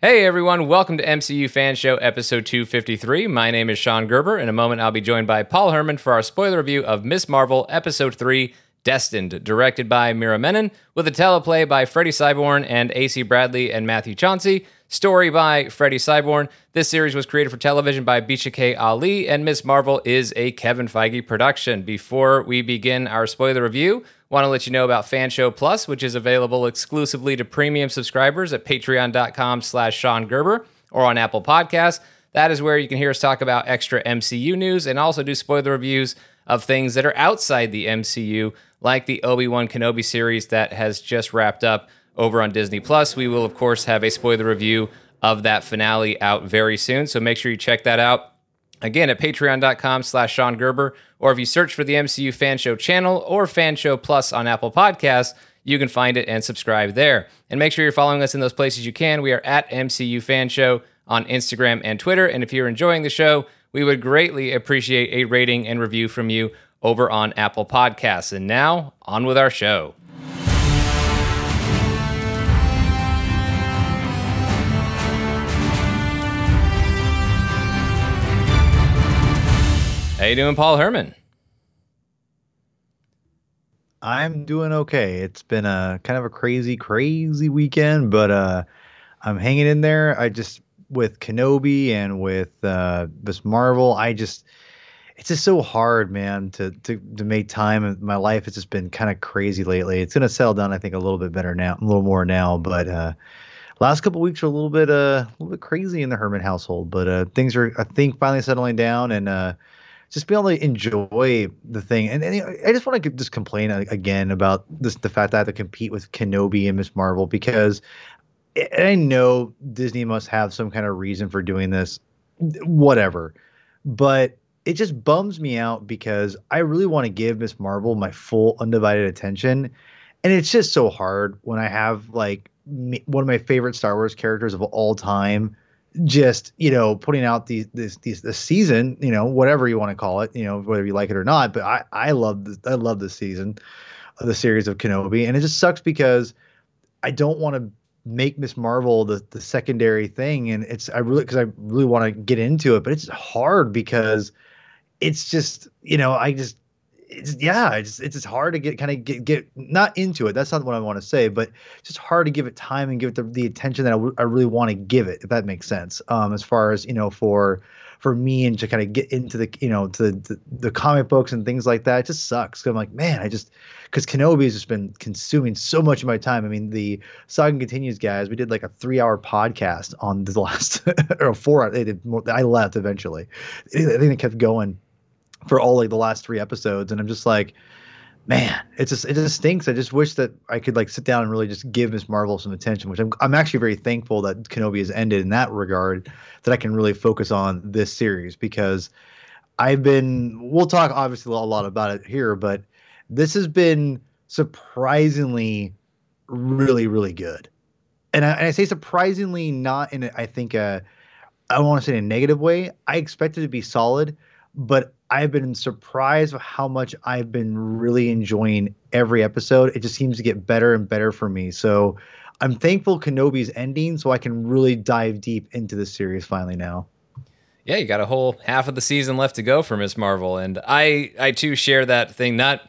Hey everyone, welcome to MCU Fan Show episode 253. My name is Sean Gerber. In a moment, I'll be joined by Paul Hermann for our spoiler review of Miss Marvel episode 3 Destined, directed by Meera Menon, with a teleplay by Freddy Syborn and AC Bradley and Matthew Chauncey. Story by Freddy Syborn. This series was created for television by Bisha K. Ali, and Miss Marvel is a Kevin Feige production. Before we begin our spoiler review, want to let you know about Fanshow Plus, which is available exclusively to premium subscribers at patreon.com slash Sean Gerber or on Apple Podcasts. That is where you can hear us talk about extra MCU news and also do spoiler reviews of things that are outside the MCU, like the Obi-Wan Kenobi series that has just wrapped up over on Disney Plus. We will, of course, have a spoiler review of that finale out very soon. So make sure you check that out. Again, at patreon.com slash Sean Gerber, or if you search for the MCU Fan Show channel or Fan Show Plus on Apple Podcasts, you can find it and subscribe there. And make sure you're following us in those places you can. We are at MCU Fan Show on Instagram and Twitter. And if you're enjoying the show, we would greatly appreciate a rating and review from you over on Apple Podcasts. And now, on with our show. How you doing, Paul Hermann? I'm doing okay. It's been a kind of a crazy, crazy weekend, but uh, I'm hanging in there. I just with Kenobi and with uh, this Marvel, I just it's just so hard, man, to to to make time. My life has just been kind of crazy lately. It's gonna settle down, I think, a little bit better now, a little more now, but uh, last couple weeks are a little bit uh, a little bit crazy in the Hermann household. But uh, things are, I think, finally settling down and. Uh, just be able to enjoy the thing. And, and I just want to just complain uh, again about this the fact that I have to compete with Kenobi and Miss Marvel because I know Disney must have some kind of reason for doing this, whatever. But it just bums me out because I really want to give Miss Marvel my full undivided attention. And it's just so hard when I have like one of my favorite Star Wars characters of all time just you know putting out these these this season you know whatever you want to call it you know whether you like it or not but i i love this i love this season of the series of kenobi and it just sucks because i don't want to make miss marvel the the secondary thing and it's i really because i really want to get into it but it's hard because it's just you know i just it's yeah, it's it's hard to get kind of get get not into it. That's not what I want to say, but it's just hard to give it time and give it the, the attention that I, w- I really want to give it, if that makes sense. Um, as far as you know, for for me and to kind of get into the you know to the, the comic books and things like that, it just sucks. I'm like, man, I just because Kenobi has just been consuming so much of my time. I mean, the Saga continues, guys. We did like a three hour podcast on the last or four. They did more. I left eventually. I think they kept going for all like the last three episodes, and I'm just like, man, it just it just stinks. I just wish that I could like sit down and really just give Miss Marvel some attention, which I'm I'm actually very thankful that Kenobi has ended in that regard, that I can really focus on this series because I've been. We'll talk obviously a lot about it here, but this has been surprisingly really really good, and I, and I say surprisingly not in a, I think a I don't want to say in a negative way. I expect it to be solid, but I've been surprised with how much I've been really enjoying every episode. It just seems to get better and better for me. So I'm thankful Kenobi's ending so I can really dive deep into the series finally now. Yeah, you got a whole half of the season left to go for Miss Marvel, and I I too share that thing. Not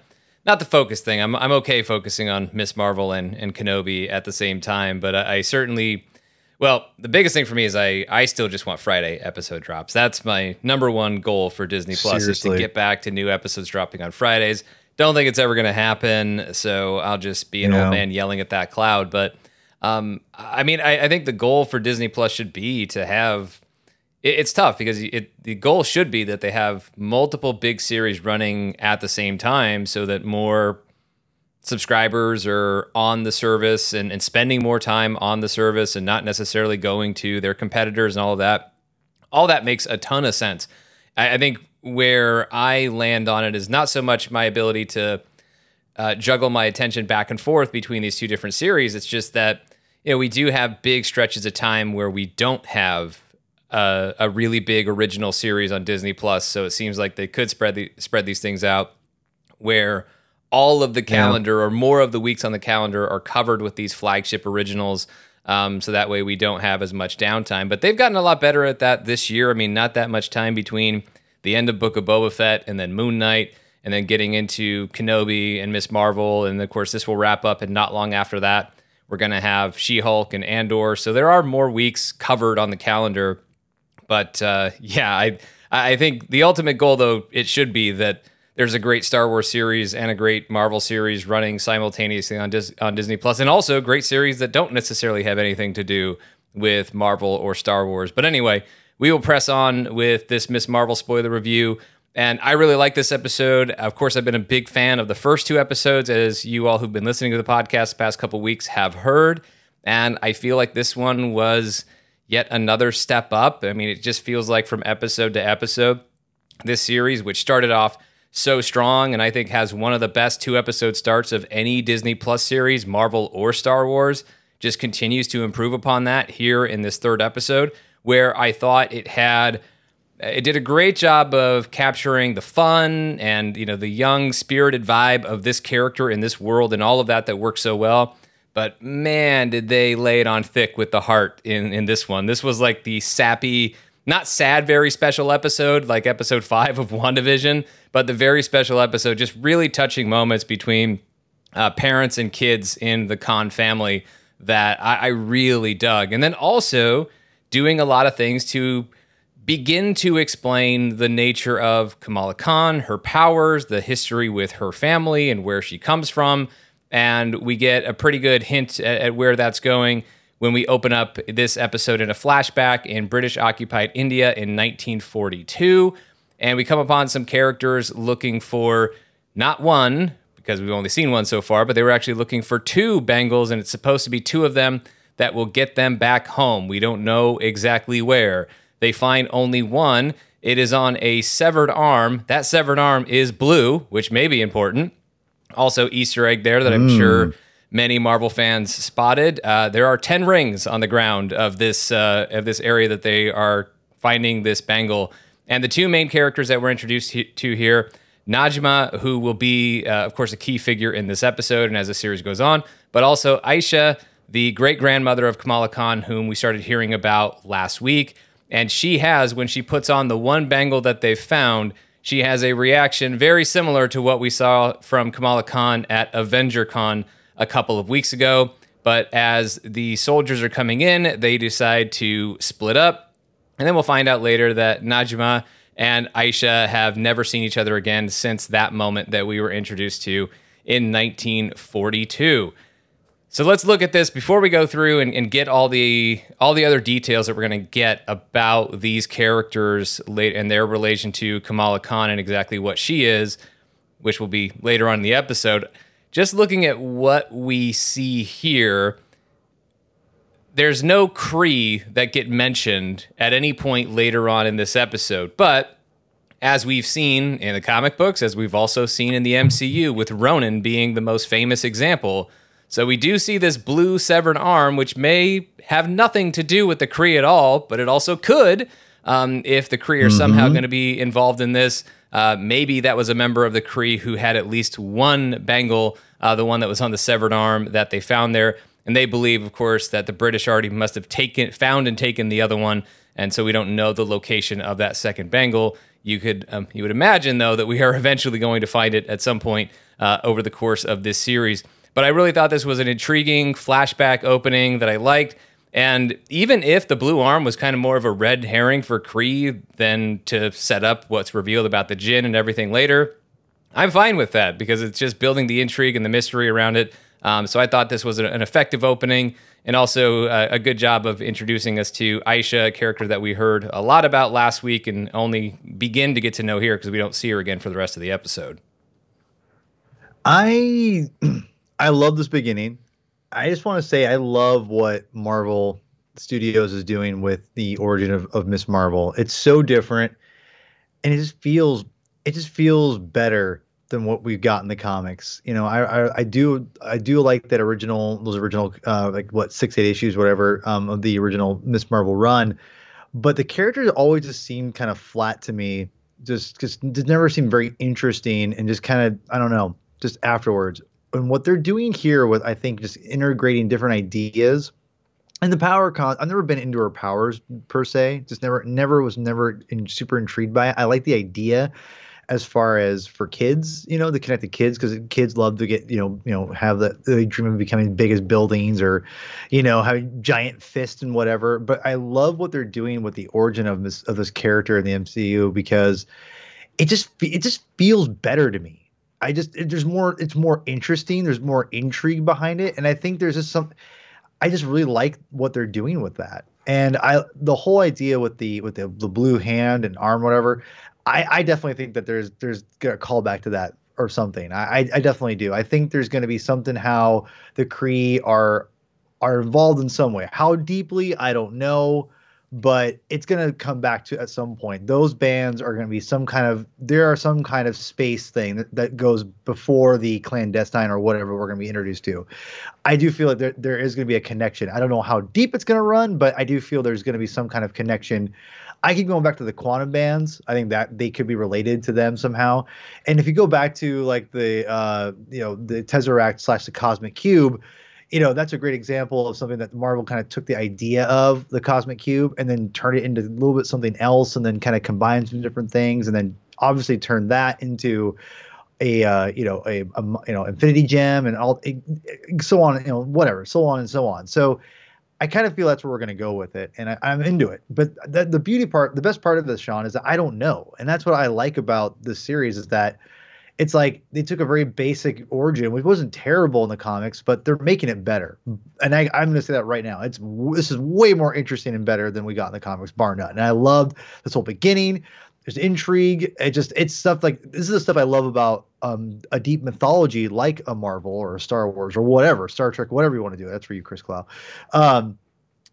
not the focus thing. I'm I'm okay focusing on Miss Marvel and and Kenobi at the same time, but I, I certainly well, the biggest thing for me is I I still just want Friday episode drops. That's my number one goal for Disney Plus Seriously. is to get back to new episodes dropping on Fridays. Don't think it's ever going to happen, so I'll just be an old man yelling at that cloud. But um, I mean, I, I, think the goal for Disney Plus should be to have. It, it's tough because it, the goal should be that they have multiple big series running at the same time, so that more subscribers are on the service and, and spending more time on the service and not necessarily going to their competitors and all of that. All that makes a ton of sense. I, I think where I land on it is not so much my ability to uh, juggle my attention back and forth between these two different series. It's just that you know we do have big stretches of time where we don't have a, a really big original series on Disney Plus. So it seems like they could spread the, spread these things out where all of the calendar yeah. or more of the weeks on the calendar are covered with these flagship originals. Um, so that way we don't have as much downtime. But they've gotten a lot better at that this year. I mean, not that much time between the end of Book of Boba Fett and then Moon Knight, and then getting into Kenobi and Miss Marvel. And of course, this will wrap up, and not long after that, we're going to have She Hulk and Andor. So there are more weeks covered on the calendar. But uh, yeah, I I think the ultimate goal, though, it should be that there's a great Star Wars series and a great Marvel series running simultaneously on Dis- on Disney Plus, and also great series that don't necessarily have anything to do with Marvel or Star Wars. But anyway, we will press on with this Miss Marvel spoiler review. And I really like this episode. Of course, I've been a big fan of the first two episodes, as you all who've been listening to the podcast the past couple weeks have heard. And I feel like this one was yet another step up. I mean, it just feels like from episode to episode, this series, which started off so strong and I think has one of the best two episode starts of any Disney Plus series, Marvel or Star Wars, just continues to improve upon that here in this third episode, where I thought it had it did a great job of capturing the fun and you know the young spirited vibe of this character in this world and all of that that works so well. But man did they lay it on thick with the heart in in this one. This was like the sappy not sad very special episode like episode 5 of WandaVision but the very special episode just really touching moments between uh, parents and kids in the Khan family that I, I really dug and then also doing a lot of things to begin to explain the nature of Kamala Khan, her powers, the history with her family, and where she comes from. And we get a pretty good hint at, at where that's going when we open up this episode in a flashback in British occupied India in 1942. And we come upon some characters looking for not one, because we've only seen one so far, but they were actually looking for two bangles, and it's supposed to be two of them that will get them back home. We don't know exactly where. They find only one. It is on a severed arm. That severed arm is blue, which may be important. Also, Easter egg there that I'm mm. sure many Marvel fans spotted. Uh, there are ten rings on the ground of this uh, of this area that they are finding this bangle. And the two main characters that we're introduced to here, Najma, who will be, uh, of course, a key figure in this episode and as the series goes on, but also Aisha, the great grandmother of Kamala Khan, whom we started hearing about last week. And she has, when she puts on the one bangle that they've found, she has a reaction very similar to what we saw from Kamala Khan at Avenger Con a couple of weeks ago. But as the soldiers are coming in, they decide to split up. And then we'll find out later that Najma and Aisha have never seen each other again since that moment that we were introduced to in 1942. So let's look at this before we go through and, and get all the all the other details that we're going to get about these characters late and their relation to Kamala Khan and exactly what she is, which will be later on in the episode. Just looking at what we see here, there's no Kree that get mentioned at any point later on in this episode, but as we've seen in the comic books, as we've also seen in the MCU, with Ronan being the most famous example so we do see this blue severed arm, which may have nothing to do with the Kree at all, but it also could um, if the Kree are mm-hmm. somehow going to be involved in this. Uh, maybe that was a member of the Kree who had at least one bangle, uh, the one that was on the severed arm that they found there. And they believe, of course, that the British already must have taken, found and taken the other one, and so we don't know the location of that second bangle. You could, um, you would imagine, though, that we are eventually going to find it at some point uh, over the course of this series. But I really thought this was an intriguing flashback opening that I liked. And even if the blue arm was kind of more of a red herring for Kree than to set up what's revealed about the Jinn and everything later, I'm fine with that because it's just building the intrigue and the mystery around it. Um, so I thought this was an effective opening and also a, a good job of introducing us to Aisha, a character that we heard a lot about last week and only begin to get to know here because we don't see her again for the rest of the episode. I I love this beginning. I just want to say I love what Marvel Studios is doing with the origin of, of Miss Marvel. It's so different, and it just feels it just feels better than what we've got in the comics. You know, I I, I do I do like that original those original uh, like what six eight issues whatever um, of the original Miss Marvel run, but the characters always just seem kind of flat to me. Just just never seemed very interesting and just kind of I don't know just afterwards and what they're doing here with I think just integrating different ideas and the power con I've never been into her powers per se. Just never never was never in, super intrigued by it. I like the idea as far as for kids, you know, the connected kids because kids love to get, you know, you know, have the they dream of becoming big as buildings or, you know, having giant fists and whatever. But I love what they're doing with the origin of this of this character in the MCU because it just it just feels better to me. I just it, there's more it's more interesting. There's more intrigue behind it, and I think there's just some. I just really like what they're doing with that, and I the whole idea with the with the, the blue hand and arm whatever. I, I definitely think that there's there's a callback to that or something. I, I definitely do. I think there's going to be something how the Kree are are involved in some way. How deeply, I don't know, but it's going to come back to at some point. Those bands are going to be some kind of there are some kind of space thing that, that goes before the clandestine or whatever we're going to be introduced to. I do feel like there, there is going to be a connection. I don't know how deep it's going to run, but I do feel there's going to be some kind of connection I keep going back to the quantum bands. I think that they could be related to them somehow. And if you go back to like the uh, you know the Tesseract slash the Cosmic Cube, you know that's a great example of something that Marvel kind of took the idea of the Cosmic Cube and then turned it into a little bit something else, and then kind of combined some different things, and then obviously turned that into a uh, you know a, a, you know infinity gem and all so on you know whatever so on and so on so I kind of feel that's where we're going to go with it, and I, am into it. But the, the beauty part, the best part of this, Sean, is that I don't know, and that's what I like about this series is that it's like they took a very basic origin, which wasn't terrible in the comics, but they're making it better. And I, am going to say that right now. It's this is way more interesting and better than we got in the comics, bar none. And I loved this whole beginning. There's intrigue. It just it's stuff like this is the stuff I love about um, a deep mythology like a Marvel or a Star Wars or whatever, Star Trek, whatever you want to do. That's for you, Chris Clow. Um,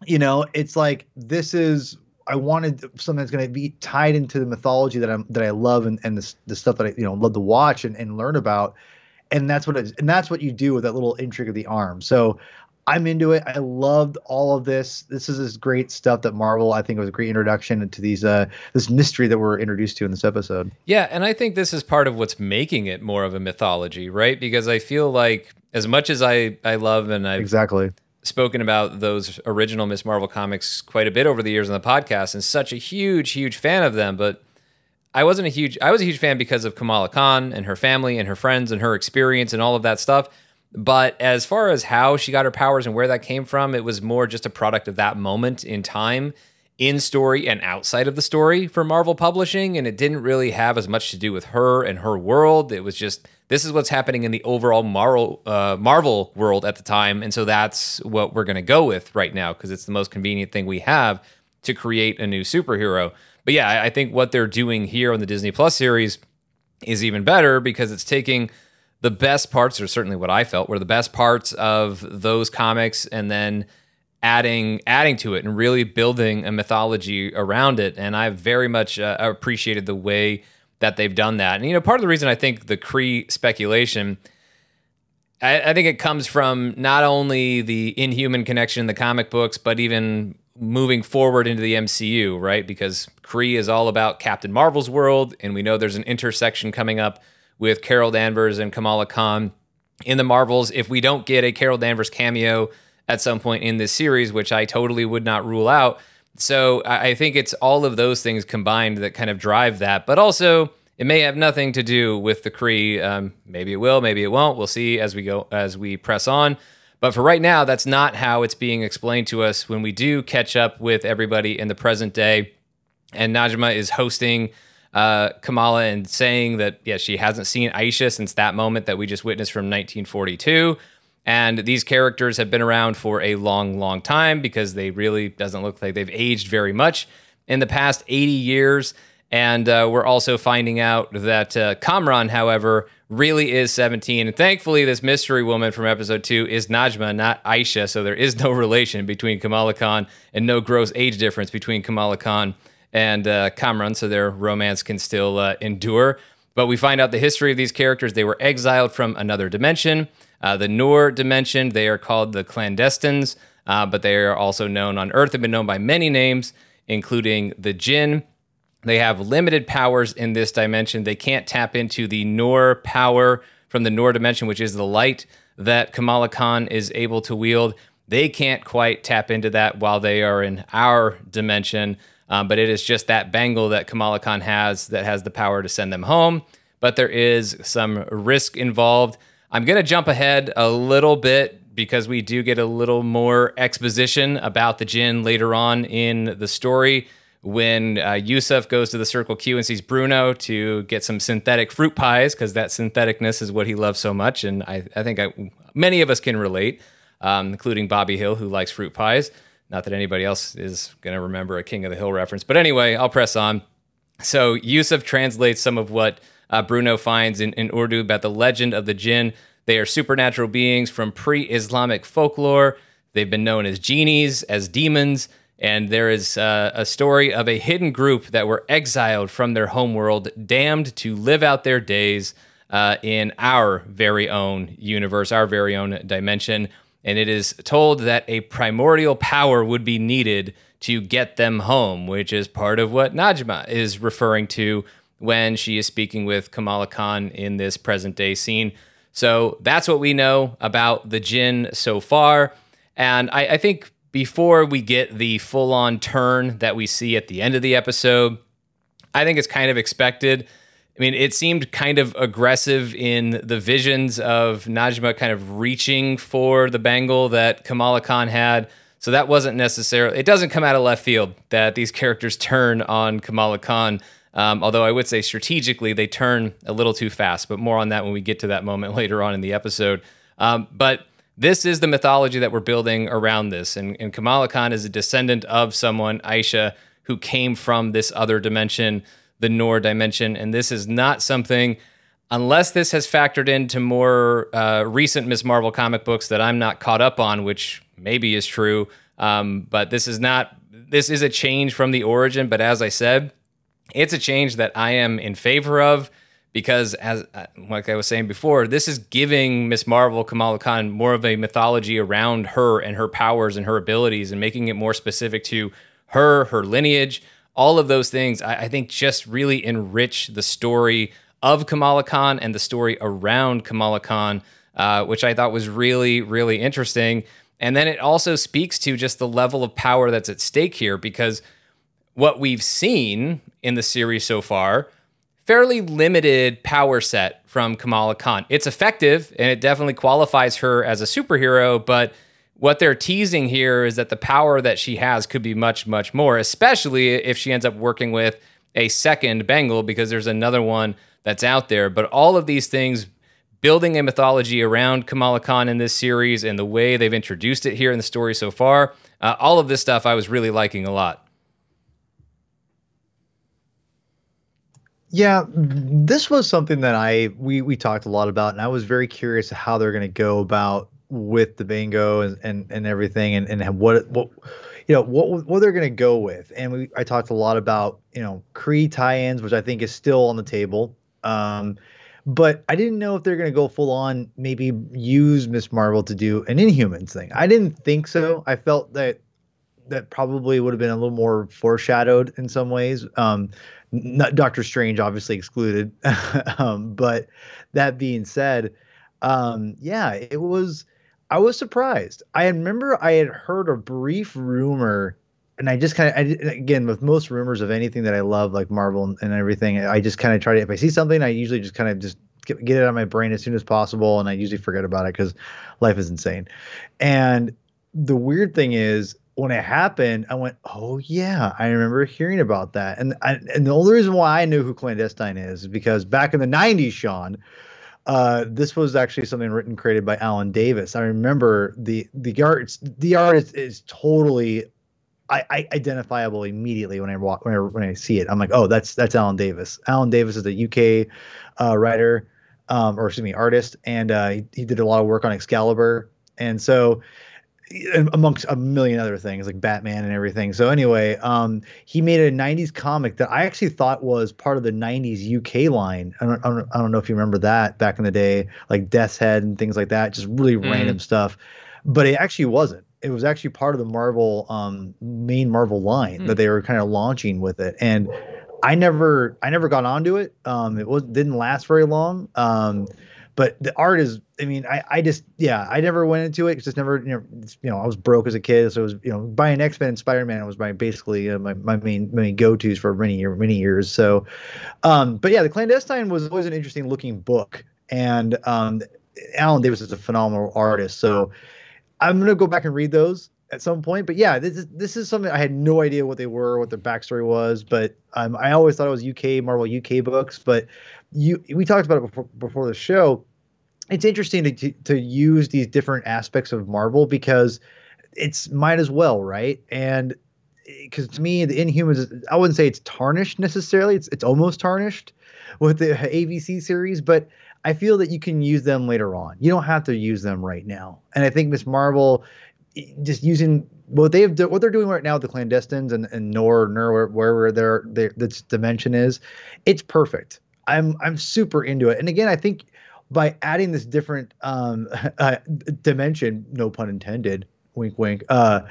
you know, it's like this is I wanted something that's going to be tied into the mythology that I'm that I love and and the, the stuff that I you know love to watch and, and learn about, and that's what it is, and that's what you do with that little intrigue of the arm. So I'm into it. I loved all of this. This is this great stuff that Marvel. I think was a great introduction to these uh this mystery that we're introduced to in this episode. Yeah, and I think this is part of what's making it more of a mythology, right? Because I feel like as much as I I love and I've exactly spoken about those original Miss Marvel comics quite a bit over the years on the podcast, and such a huge huge fan of them, but. I wasn't a huge I was a huge fan because of Kamala Khan and her family and her friends and her experience and all of that stuff. But as far as how she got her powers and where that came from, it was more just a product of that moment in time in story and outside of the story for Marvel Publishing. And it didn't really have as much to do with her and her world. It was just this is what's happening in the overall Marvel, uh, Marvel world at the time. And so that's what we're going to go with right now because it's the most convenient thing we have to create a new superhero. But yeah, I think what they're doing here on the Disney Plus series is even better because it's taking the best parts, or certainly what I felt were the best parts of those comics, and then adding adding to it and really building a mythology around it. And I very much uh, appreciated the way that they've done that. And you know, part of the reason I think the Kree speculation. I, I think it comes from not only the Inhuman connection in the comic books, but even moving forward into the MCU, right? Because Kree is all about Captain Marvel's world, and we know there's an intersection coming up with Carol Danvers and Kamala Khan in the Marvels. If we don't get a Carol Danvers cameo at some point in this series, which I totally would not rule out. So I think it's all of those things combined that kind of drive that. But also, it may have nothing to do with the Kree. Um, maybe it will, maybe it won't. We'll see as we go as we press on. But for right now, that's not how it's being explained to us when we do catch up with everybody in the present day. And Najma is hosting uh, Kamala and saying that, yeah, she hasn't seen Aisha since that moment that we just witnessed from 1942. And these characters have been around for a long, long time because they really doesn't look like they've aged very much in the past 80 years. And uh, we're also finding out that uh, Kamran, however, really is 17. And thankfully, this mystery woman from episode two is Najma, not Aisha. So there is no relation between Kamala Khan and no gross age difference between Kamala Khan and uh, Kamran, so their romance can still uh, endure. But we find out the history of these characters. They were exiled from another dimension, uh, the Noor dimension. They are called the clandestines, uh, but they are also known on Earth, have been known by many names, including the Jinn. They have limited powers in this dimension. They can't tap into the Noor power from the Noor dimension, which is the light that Kamala Khan is able to wield. They can't quite tap into that while they are in our dimension. Um, but it is just that bangle that Kamala Khan has that has the power to send them home. But there is some risk involved. I'm going to jump ahead a little bit because we do get a little more exposition about the Jinn later on in the story when uh, Yusuf goes to the Circle Q and sees Bruno to get some synthetic fruit pies because that syntheticness is what he loves so much. And I, I think I, many of us can relate, um, including Bobby Hill, who likes fruit pies. Not that anybody else is going to remember a King of the Hill reference. But anyway, I'll press on. So Yusuf translates some of what uh, Bruno finds in, in Urdu about the legend of the jinn. They are supernatural beings from pre Islamic folklore. They've been known as genies, as demons, and there is uh, a story of a hidden group that were exiled from their homeworld, damned to live out their days uh, in our very own universe, our very own dimension. And it is told that a primordial power would be needed to get them home, which is part of what Najma is referring to when she is speaking with Kamala Khan in this present day scene. So that's what we know about the Jinn so far. And I, I think before we get the full on turn that we see at the end of the episode, I think it's kind of expected. I mean, it seemed kind of aggressive in the visions of Najma kind of reaching for the bangle that Kamala Khan had. So that wasn't necessarily, it doesn't come out of left field that these characters turn on Kamala Khan. Um, although I would say strategically, they turn a little too fast, but more on that when we get to that moment later on in the episode. Um, but this is the mythology that we're building around this. And, and Kamala Khan is a descendant of someone, Aisha, who came from this other dimension, the Noor dimension. And this is not something, unless this has factored into more uh, recent Ms. Marvel comic books that I'm not caught up on, which maybe is true. Um, but this is not, this is a change from the origin. But as I said, it's a change that I am in favor of because as uh, like I was saying before, this is giving Miss Marvel Kamala Khan more of a mythology around her and her powers and her abilities and making it more specific to her, her lineage, all of those things. I, I think just really enrich the story of Kamala Khan and the story around Kamala Khan, uh, which I thought was really, really interesting. And then it also speaks to just the level of power that's at stake here because what we've seen in the series so far fairly limited power set from Kamala Khan. It's effective and it definitely qualifies her as a superhero, but what they're teasing here is that the power that she has could be much, much more, especially if she ends up working with a second Bangle because there's another one that's out there. But all of these things, building a mythology around Kamala Khan in this series and the way they've introduced it here in the story so far, uh, all of this stuff I was really liking a lot. Yeah, this was something that I we we talked a lot about, and I was very curious how they're going to go about with the bingo and and, and everything, and and what what you know what what they're going to go with. And we I talked a lot about you know Kree tie-ins, which I think is still on the table. Um, but I didn't know if they're going to go full on, maybe use Miss Marvel to do an Inhumans thing. I didn't think so. I felt that that probably would have been a little more foreshadowed in some ways. Um, not Doctor Strange, obviously excluded. um, but that being said, um, yeah, it was. I was surprised. I remember I had heard a brief rumor, and I just kind of, again, with most rumors of anything that I love, like Marvel and, and everything, I just kind of try to. If I see something, I usually just kind of just get, get it out of my brain as soon as possible, and I usually forget about it because life is insane. And the weird thing is, when it happened, I went, "Oh yeah, I remember hearing about that." And I, and the only reason why I knew who clandestine is, is because back in the '90s, Sean, uh, this was actually something written created by Alan Davis. I remember the the art the art is, is totally I, I, identifiable immediately when I walk when I, when I see it. I'm like, oh, that's that's Alan Davis. Alan Davis is a UK uh, writer, um, or excuse me, artist, and uh, he, he did a lot of work on Excalibur. And so amongst a million other things like Batman and everything. So anyway, um, he made a '90s comic that I actually thought was part of the '90s UK line. I don't, I don't, I don't know if you remember that back in the day, like Death's Head and things like that, just really mm. random stuff. But it actually wasn't. It was actually part of the Marvel um, main Marvel line mm. that they were kind of launching with it, and I never, I never got onto it. Um, it was didn't last very long. Um, but the art is i mean i i just yeah i never went into it it's never you know, you know i was broke as a kid so it was you know buying x-men and spider-man was my basically uh, my, my main main go-to's for many year many years so um but yeah the clandestine was always an interesting looking book and um alan davis is a phenomenal artist so i'm gonna go back and read those at some point. But yeah, this is this is something I had no idea what they were, what their backstory was. But um, I always thought it was UK Marvel UK books. But you we talked about it before before the show. It's interesting to, to, use these different aspects of Marvel because it's might as well, right? And because to me, the Inhumans, I wouldn't say it's tarnished necessarily. It's it's almost tarnished with the ABC series, but I feel that you can use them later on. You don't have to use them right now. And I think Miss Marvel just using what they've what they're doing right now with the clandestines and, and Noor Noor wherever their their this dimension is, it's perfect. I'm I'm super into it. And again, I think by adding this different um, uh, dimension, no pun intended, wink wink, uh,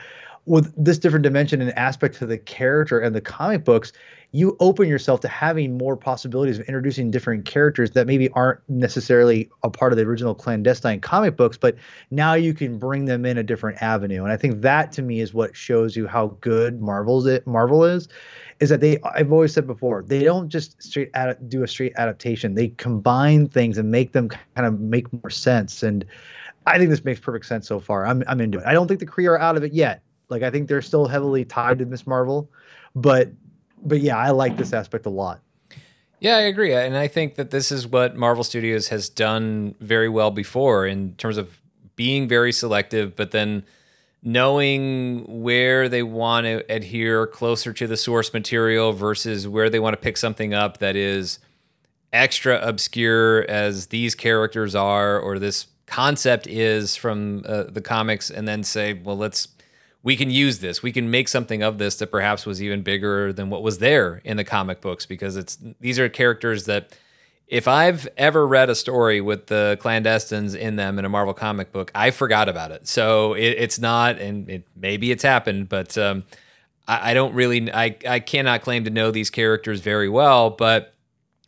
with this different dimension and aspect to the character and the comic books, you open yourself to having more possibilities of introducing different characters that maybe aren't necessarily a part of the original clandestine comic books, but now you can bring them in a different avenue. And I think that to me is what shows you how good Marvel's it Marvel is, is that they I've always said before, they don't just straight ad, do a straight adaptation. They combine things and make them kind of make more sense. And I think this makes perfect sense so far. I'm I'm into it. I don't think the Kree are out of it yet. Like I think they're still heavily tied to Miss Marvel, but but yeah, I like this aspect a lot. Yeah, I agree. And I think that this is what Marvel Studios has done very well before in terms of being very selective, but then knowing where they want to adhere closer to the source material versus where they want to pick something up that is extra obscure as these characters are or this concept is from uh, the comics and then say well let's we can use this. We can make something of this that perhaps was even bigger than what was there in the comic books because it's these are characters that if I've ever read a story with the clandestines in them in a Marvel comic book, I forgot about it. So it, it's not, and it, maybe it's happened, but um, I, I, don't really, I, I cannot claim to know these characters very well, but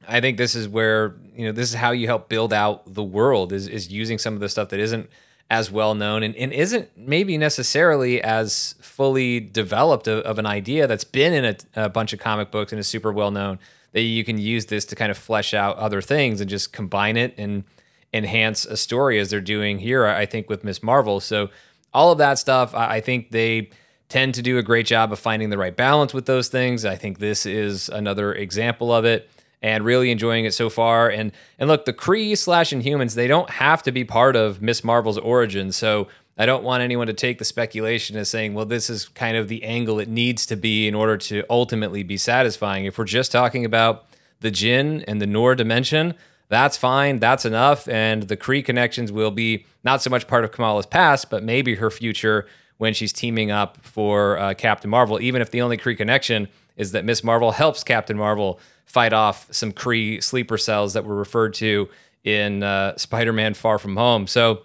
I think this is where, you know, this is how you help build out the world is, is using some of the stuff that isn't as well known and, and isn't maybe necessarily as fully developed of, of an idea that's been in a, a, bunch of comic books and is super well known that you can use this to kind of flesh out other things and just combine it and enhance a story as they're doing here i think with miss marvel. So all of that stuff I, I think they tend to do a great job of finding the right balance with those things. I think this is another example of it and really enjoying it so far. And and look, the Kree slash Inhumans, they don't have to be part of Miss Marvel's origin. So I don't want anyone to take the speculation as saying, well, this is kind of the angle it needs to be in order to ultimately be satisfying. If we're just talking about the Jinn and the Noor dimension, that's fine. That's enough. And the Kree connections will be not so much part of Kamala's past, but maybe her future when she's teaming up for uh, Captain Marvel, even if the only Kree connection is that Miss Marvel helps Captain Marvel fight off some Kree sleeper cells that were referred to in uh, Spider-Man: Far From Home. So,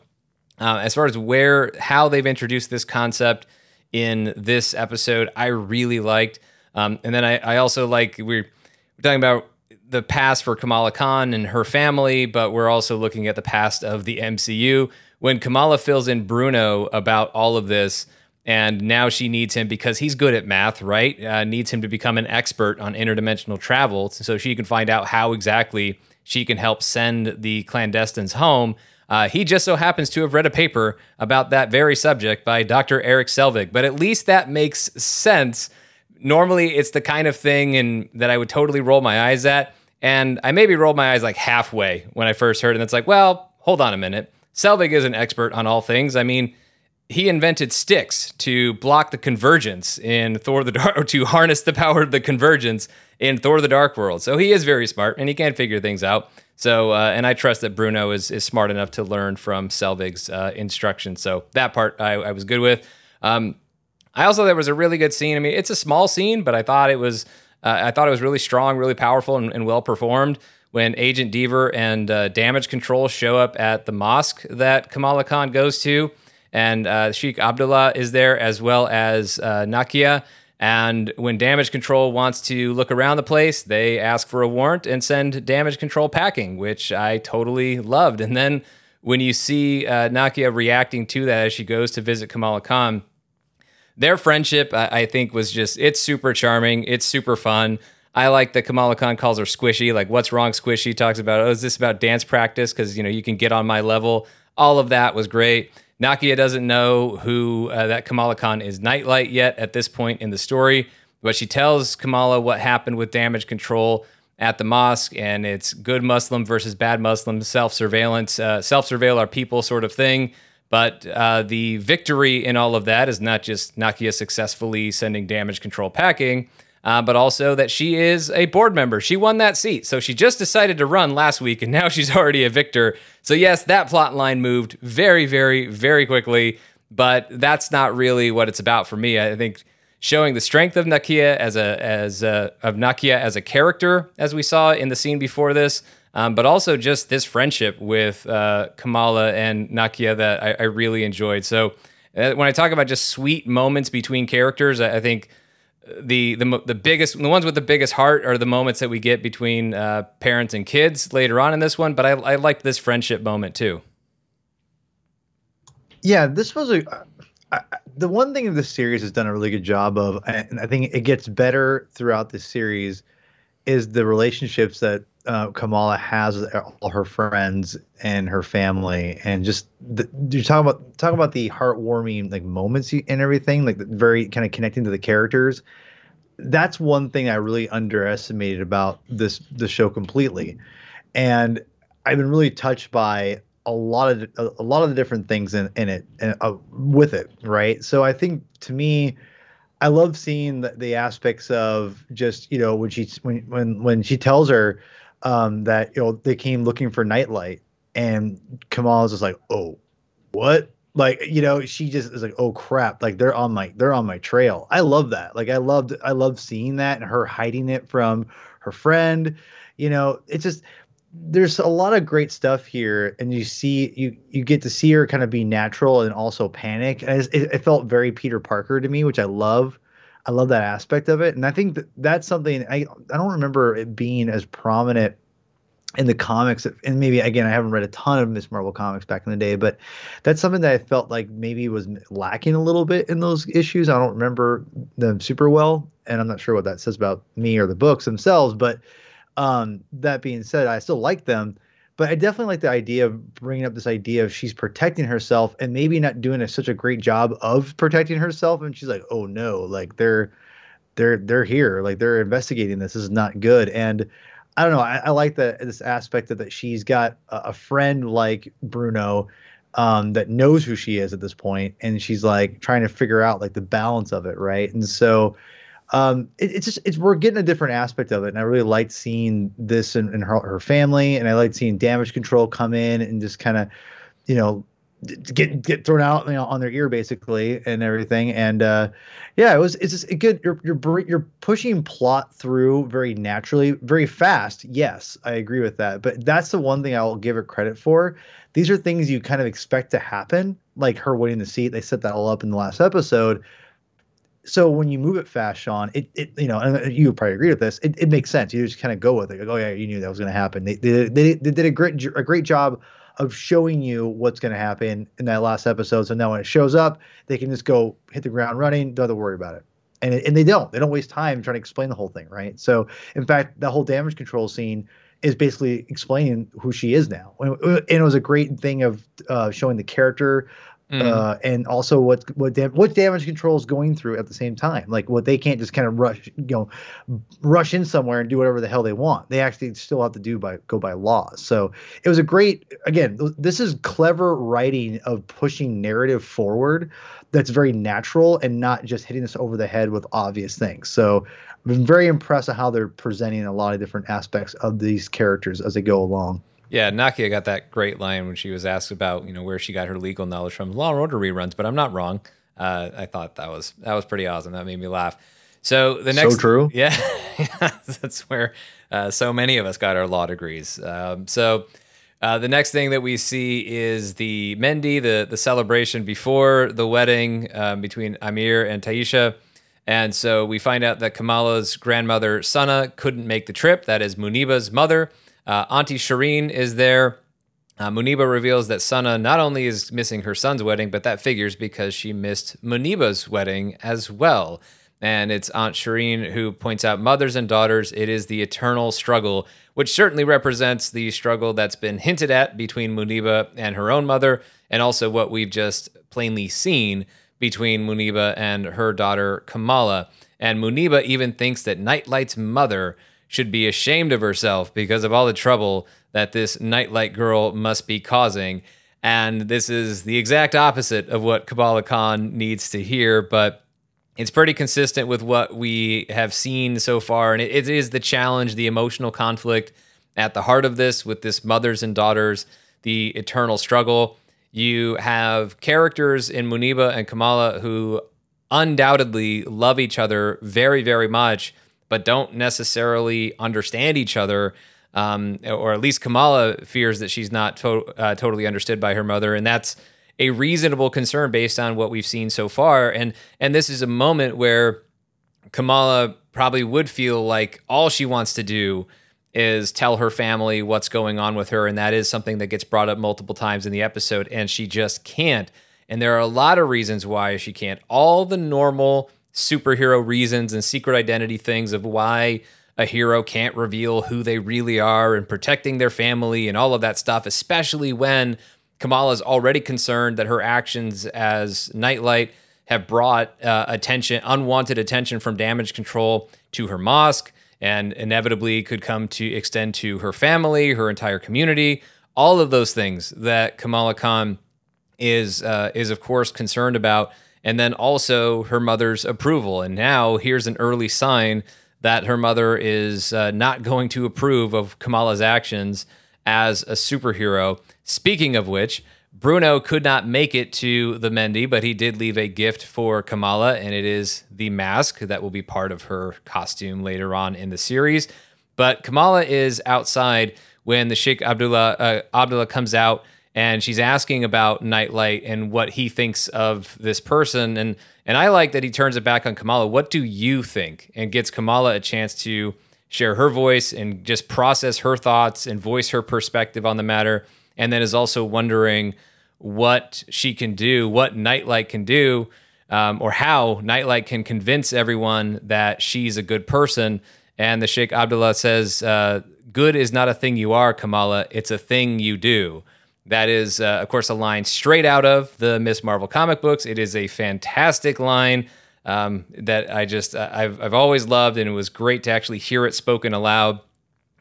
uh, as far as where how they've introduced this concept in this episode, I really liked. Um, and then I, I also like we're, we're talking about the past for Kamala Khan and her family, but we're also looking at the past of the MCU. When Kamala fills in Bruno about all of this, and now she needs him because he's good at math, right? Uh, needs him to become an expert on interdimensional travel so she can find out how exactly she can help send the clandestines home. Uh, he just so happens to have read a paper about that very subject by Dr. Eric Selvig, but at least that makes sense. Normally, it's the kind of thing and that I would totally roll my eyes at, and I maybe rolled my eyes like halfway when I first heard it. And it's like, well, hold on a minute. Selvig is an expert on all things. I mean, he invented sticks to block the convergence in Thor the Dark, or to harness the power of the convergence in Thor the Dark World. So he is very smart and he can figure things out. So, uh, and I trust that Bruno is, is smart enough to learn from Selvig's uh, instructions. So that part I, I was good with. Um, I also there was a really good scene. I mean, it's a small scene, but I thought it was uh, I thought it was really strong, really powerful, and, and well performed when Agent Deever and uh, Damage Control show up at the mosque that Kamala Khan goes to and uh, Sheikh Abdullah is there as well as uh, Nakia. And when damage control wants to look around the place, they ask for a warrant and send damage control packing, which I totally loved. And then when you see uh, Nakia reacting to that as she goes to visit Kamala Khan, their friendship, I, I think, was just, it's super charming. It's super fun. I like that Kamala Khan calls her squishy. Like, what's wrong, squishy? Talks about, oh, is this about dance practice? Because, you know, you can get on my level. All of that was great. Nakia doesn't know who uh, that Kamala Khan is Nightlight yet at this point in the story, but she tells Kamala what happened with damage control at the mosque, and it's good Muslim versus bad Muslim, self surveillance, uh, self surveil our people sort of thing. But uh, the victory in all of that is not just Nakia successfully sending damage control packing, uh, but also that she is a board member. She won that seat. So she just decided to run last week, and now she's already a victor. So, yes, that plot line moved very, very, very quickly, but that's not really what it's about for me. I think showing the strength of Nakia as a as a, of Nakia as a character, as we saw in the scene before this, um, but also just this friendship with uh, Kamala and Nakia that I, I really enjoyed. So uh, when I talk about just sweet moments between characters, I, I think the the the biggest the ones with the biggest heart are the moments that we get between uh, parents and kids later on in this one. But I I liked this friendship moment too. Yeah, this was a. I, the one thing the series has done a really good job of, and I think it gets better throughout the series, is the relationships that uh, Kamala has all her friends and her family, and just the, you're talking about talking about the heartwarming like moments and everything, like very kind of connecting to the characters. That's one thing I really underestimated about this the show completely, and I've been really touched by a lot of a, a lot of the different things in in it and uh, with it, right? So I think to me I love seeing the, the, aspects of just you know when she when when when she tells her um, that you know they came looking for nightlight, and Kamala's just like, oh, what? Like you know, she just is like, oh crap! Like they're on my they're on my trail. I love that. Like I loved I love seeing that and her hiding it from her friend. You know, it's just there's a lot of great stuff here and you see you you get to see her kind of be natural and also panic and it, it, felt very peter parker to me which i love I love that aspect of it, and I think that that's something I I don't remember it being as prominent in the comics and maybe again i haven't read a ton of miss marvel comics back in the day but that's something that i felt like maybe was lacking a little bit in those issues. I don't remember them super well and i'm not sure what that says about me or the books themselves but um, that being said i still like them but I definitely like the idea of bringing up this idea of she's protecting herself and maybe not doing a, such a great job of protecting herself. And she's like, oh no, like they're they're they're here, like they're investigating this. This is not good. And I don't know. I, I like that this aspect of that she's got a, a friend like Bruno um, that knows who she is at this point, and she's like trying to figure out like the balance of it, right? And so um, it, it's just it's we're getting a different aspect of it, and I really liked seeing this in her her family, and I liked seeing damage control come in and just kind of, you know, get get thrown out you know, on their ear basically and everything and uh yeah it was it's just good you're you're you're pushing plot through very naturally very fast yes i agree with that but that's the one thing i'll give her credit for. These are things you kind of expect to happen like her winning the seat they set that all up in the last episode so when you move it fast, Sean, it, it you know, and you probably agree with this. It, it makes sense. You just kind of go with it. Like, oh yeah, you knew that was going to happen. They, they they they did a great a great job of showing you what's going to happen in that last episode. So now when it shows up, they can just go hit the ground running. Don't have to worry about it. And and they don't. They don't waste time trying to explain the whole thing, right? So in fact, the whole damage control scene is basically explaining who she is now. And it was a great thing of uh, showing the character Mm. Uh, and also what what what damage control is going through at the same time. Like what they can't just kind of rush, you know, rush in somewhere and do whatever the hell they want. They actually still have to do by go by laws. So it was a great. Again, this is clever writing of pushing narrative forward. That's very natural and not just hitting us over the head with obvious things. So I've been very impressed with how they're presenting a lot of different aspects of these characters as they go along. Yeah, Nakia got that great line when she was asked about you know where she got her legal knowledge from Law and Order reruns, but I'm not wrong. Uh, I thought that was that was pretty awesome. That made me laugh. So the next, so true. Yeah, that's where uh, so many of us got our law degrees. Um, so uh, the next thing that we see is the Mendi, the the celebration before the wedding um, between Amir and Tyesha. And so we find out that Kamala's grandmother, Sana, couldn't make the trip. That is Muniba's mother. Uh, Auntie Shireen is there. Uh, Muniba reveals that Sana not only is missing her son's wedding, but that figures because she missed Muniba's wedding as well. And it's Aunt Shireen who points out mothers and daughters, it is the eternal struggle, which certainly represents the struggle that's been hinted at between Muniba and her own mother, and also what we've just plainly seen between Muniba and her daughter Kamala. And Muniba even thinks that Nightlight's mother should be ashamed of herself because of all the trouble that this Nightlight girl must be causing. And this is the exact opposite of what Kamala Khan needs to hear, but it's pretty consistent with what we have seen so far. And it, it is the challenge, the emotional conflict at the heart of this with this mothers and daughters, the eternal struggle. You have characters in Muniba and Kamala who undoubtedly love each other very, very much, but don't necessarily understand each other. Um, or at least Kamala fears that she's not to- uh, totally understood by her mother, and that's a reasonable concern based on what we've seen so far. And and this is a moment where Kamala probably would feel like all she wants to do is tell her family what's going on with her. And that is something that gets brought up multiple times in the episode, and she just can't. And there are a lot of reasons why she can't. All the normal superhero reasons and secret identity things of why a hero can't reveal who they really are and protecting their family and all of that stuff, especially when Kamala is already concerned that her actions as Nightlight have brought uh, attention, unwanted attention from damage control to her mosque and inevitably could come to extend to her family, her entire community, all of those things that Kamala Khan is uh, is of course concerned about, and then also her mother's approval. And now here's an early sign that her mother is uh, not going to approve of Kamala's actions as a superhero. Speaking of which, Bruno could not make it to the Mehndi, but he did leave a gift for Kamala, and it is the mask that will be part of her costume later on in the series. But Kamala is outside when the Sheikh Abdullah uh, Abdullah comes out, and she's asking about Nightlight and what he thinks of this person, and and I like that he turns it back on Kamala. What do you think? And gets Kamala a chance to share her voice and just process her thoughts and voice her perspective on the matter, and then is also wondering what she can do, what Nightlight can do, um, or how Nightlight can convince everyone that she's a good person. And the Sheikh Abdullah says, uh, Good is not a thing you are, Kamala, it's a thing you do. That is, uh, of course, a line straight out of the Miss Marvel comic books. It is a fantastic line um, that I just, uh, I've, I've always loved, and it was great to actually hear it spoken aloud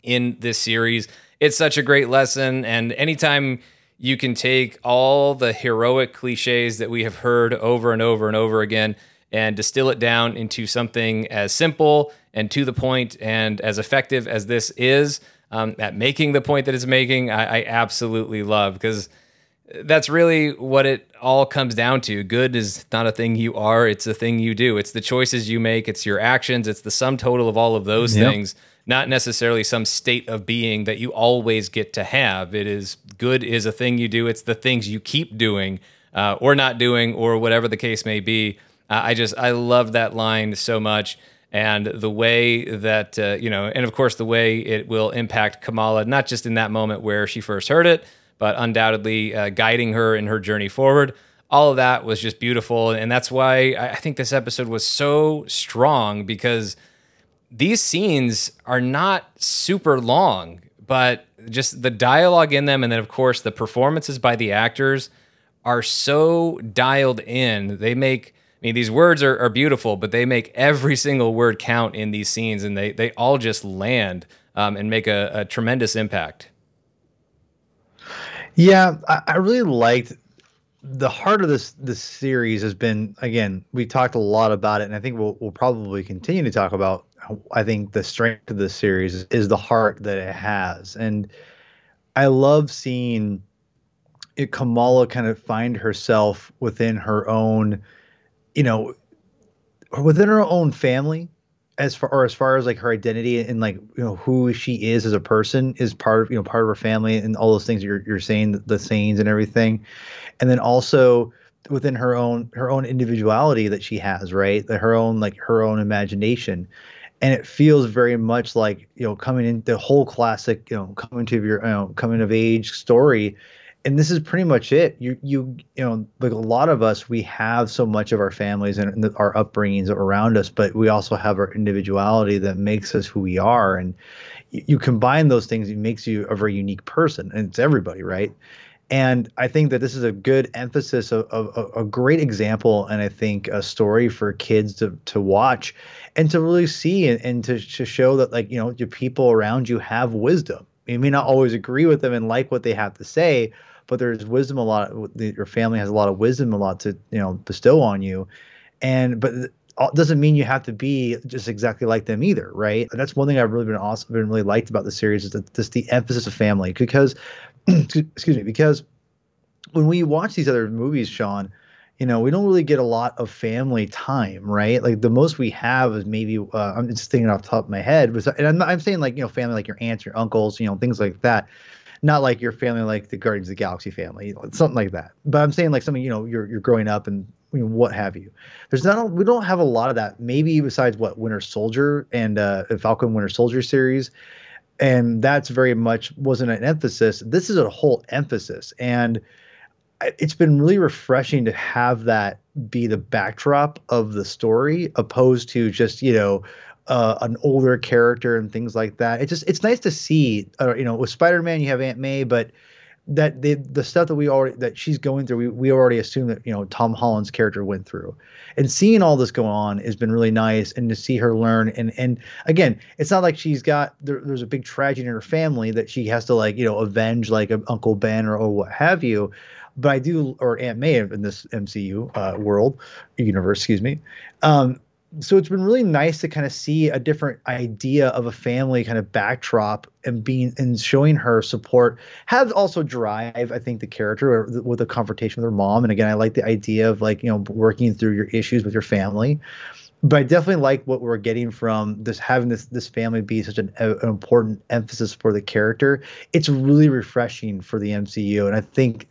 in this series. It's such a great lesson. And anytime you can take all the heroic cliches that we have heard over and over and over again and distill it down into something as simple and to the point and as effective as this is um, at making the point that it's making, I, I absolutely love because that's really what it all comes down to. Good is not a thing you are, it's a thing you do. It's the choices you make, it's your actions, it's the sum total of all of those yep. things not necessarily some state of being that you always get to have. It is good is a thing you do. It's the things you keep doing uh, or not doing or whatever the case may be. Uh, I just I love that line so much and the way that uh, you know and of course the way it will impact Kamala not just in that moment where she first heard it but undoubtedly uh, guiding her in her journey forward. All of that was just beautiful and that's why I think this episode was so strong because these scenes are not super long, but just the dialogue in them, and then of course the performances by the actors are so dialed in. They make mean, these words are, are beautiful, but they make every single word count in these scenes, and they they all just land um, and make a, a, tremendous impact. Yeah, I, I really liked the heart of this this series has been again we talked a lot about it, and I think we'll we'll probably continue to talk about I think the strength of this series is the heart that it has, and I love seeing it, Kamala kind of find herself within her own, you know, within her own family, as far or as far as like her identity and like you know who she is as a person is part of you know part of her family and all those things you're you're saying the sayings and everything, and then also within her own her own individuality that she has, right? That her own like her own imagination. And it feels very much like you know coming in the whole classic you know coming to your you know coming of age story and this is pretty much it. You you you know, like a lot of us, we have so much of our families and our upbringings around us, but we also have our individuality that makes us who we are. And you, you combine those things, it makes you a very unique person, and it's everybody, right? And I think that this is a good emphasis of, of, of a great example, and I think a story for kids to to watch and to really see and, and to, to show that like you know the people around you have wisdom. You may not always agree with them and like what they have to say, but there's wisdom a lot. Your family has a lot of wisdom, a lot to you know bestow on you, and but doesn't mean you have to be just exactly like them either, right? And that's one thing I've really been awesome, been really liked about the series is that just the emphasis of family. Because, excuse me, because when we watch these other movies, Sean, you know, we don't really get a lot of family time, right? Like the most we have is maybe uh, I'm just thinking off the top of my head, was, and I'm, I'm saying like you know family like your aunts, your uncles, you know things like that not like your family like the Guardians of the Galaxy family, something like that. But I'm saying like something you know you're you're growing up and you know, what have you. There's not a, we don't have a lot of that. Maybe besides what Winter Soldier and uh, Falcon Winter Soldier series, and that's very much wasn't an emphasis. This is a whole emphasis, and it's been really refreshing to have that be the backdrop of the story, opposed to just you know uh, an older character and things like that. It's just it's nice to see. Uh, you know, with Spider Man, you have Aunt May, but that the the stuff that we already that she's going through, we, we already assume that you know Tom Holland's character went through, and seeing all this go on has been really nice, and to see her learn and and again, it's not like she's got there, there's a big tragedy in her family that she has to like you know avenge like Uncle Ben or, or what have you, but I do or Aunt May in this MCU uh, world universe, excuse me. Um, so it's been really nice to kind of see a different idea of a family kind of backdrop and being and showing her support has also drive i think the character with a confrontation with her mom. And again i like the idea of like you know working through your issues with your family. But i definitely like what we're getting from this having this this family be such an, an important emphasis for the character. It's really refreshing for the mcu and i think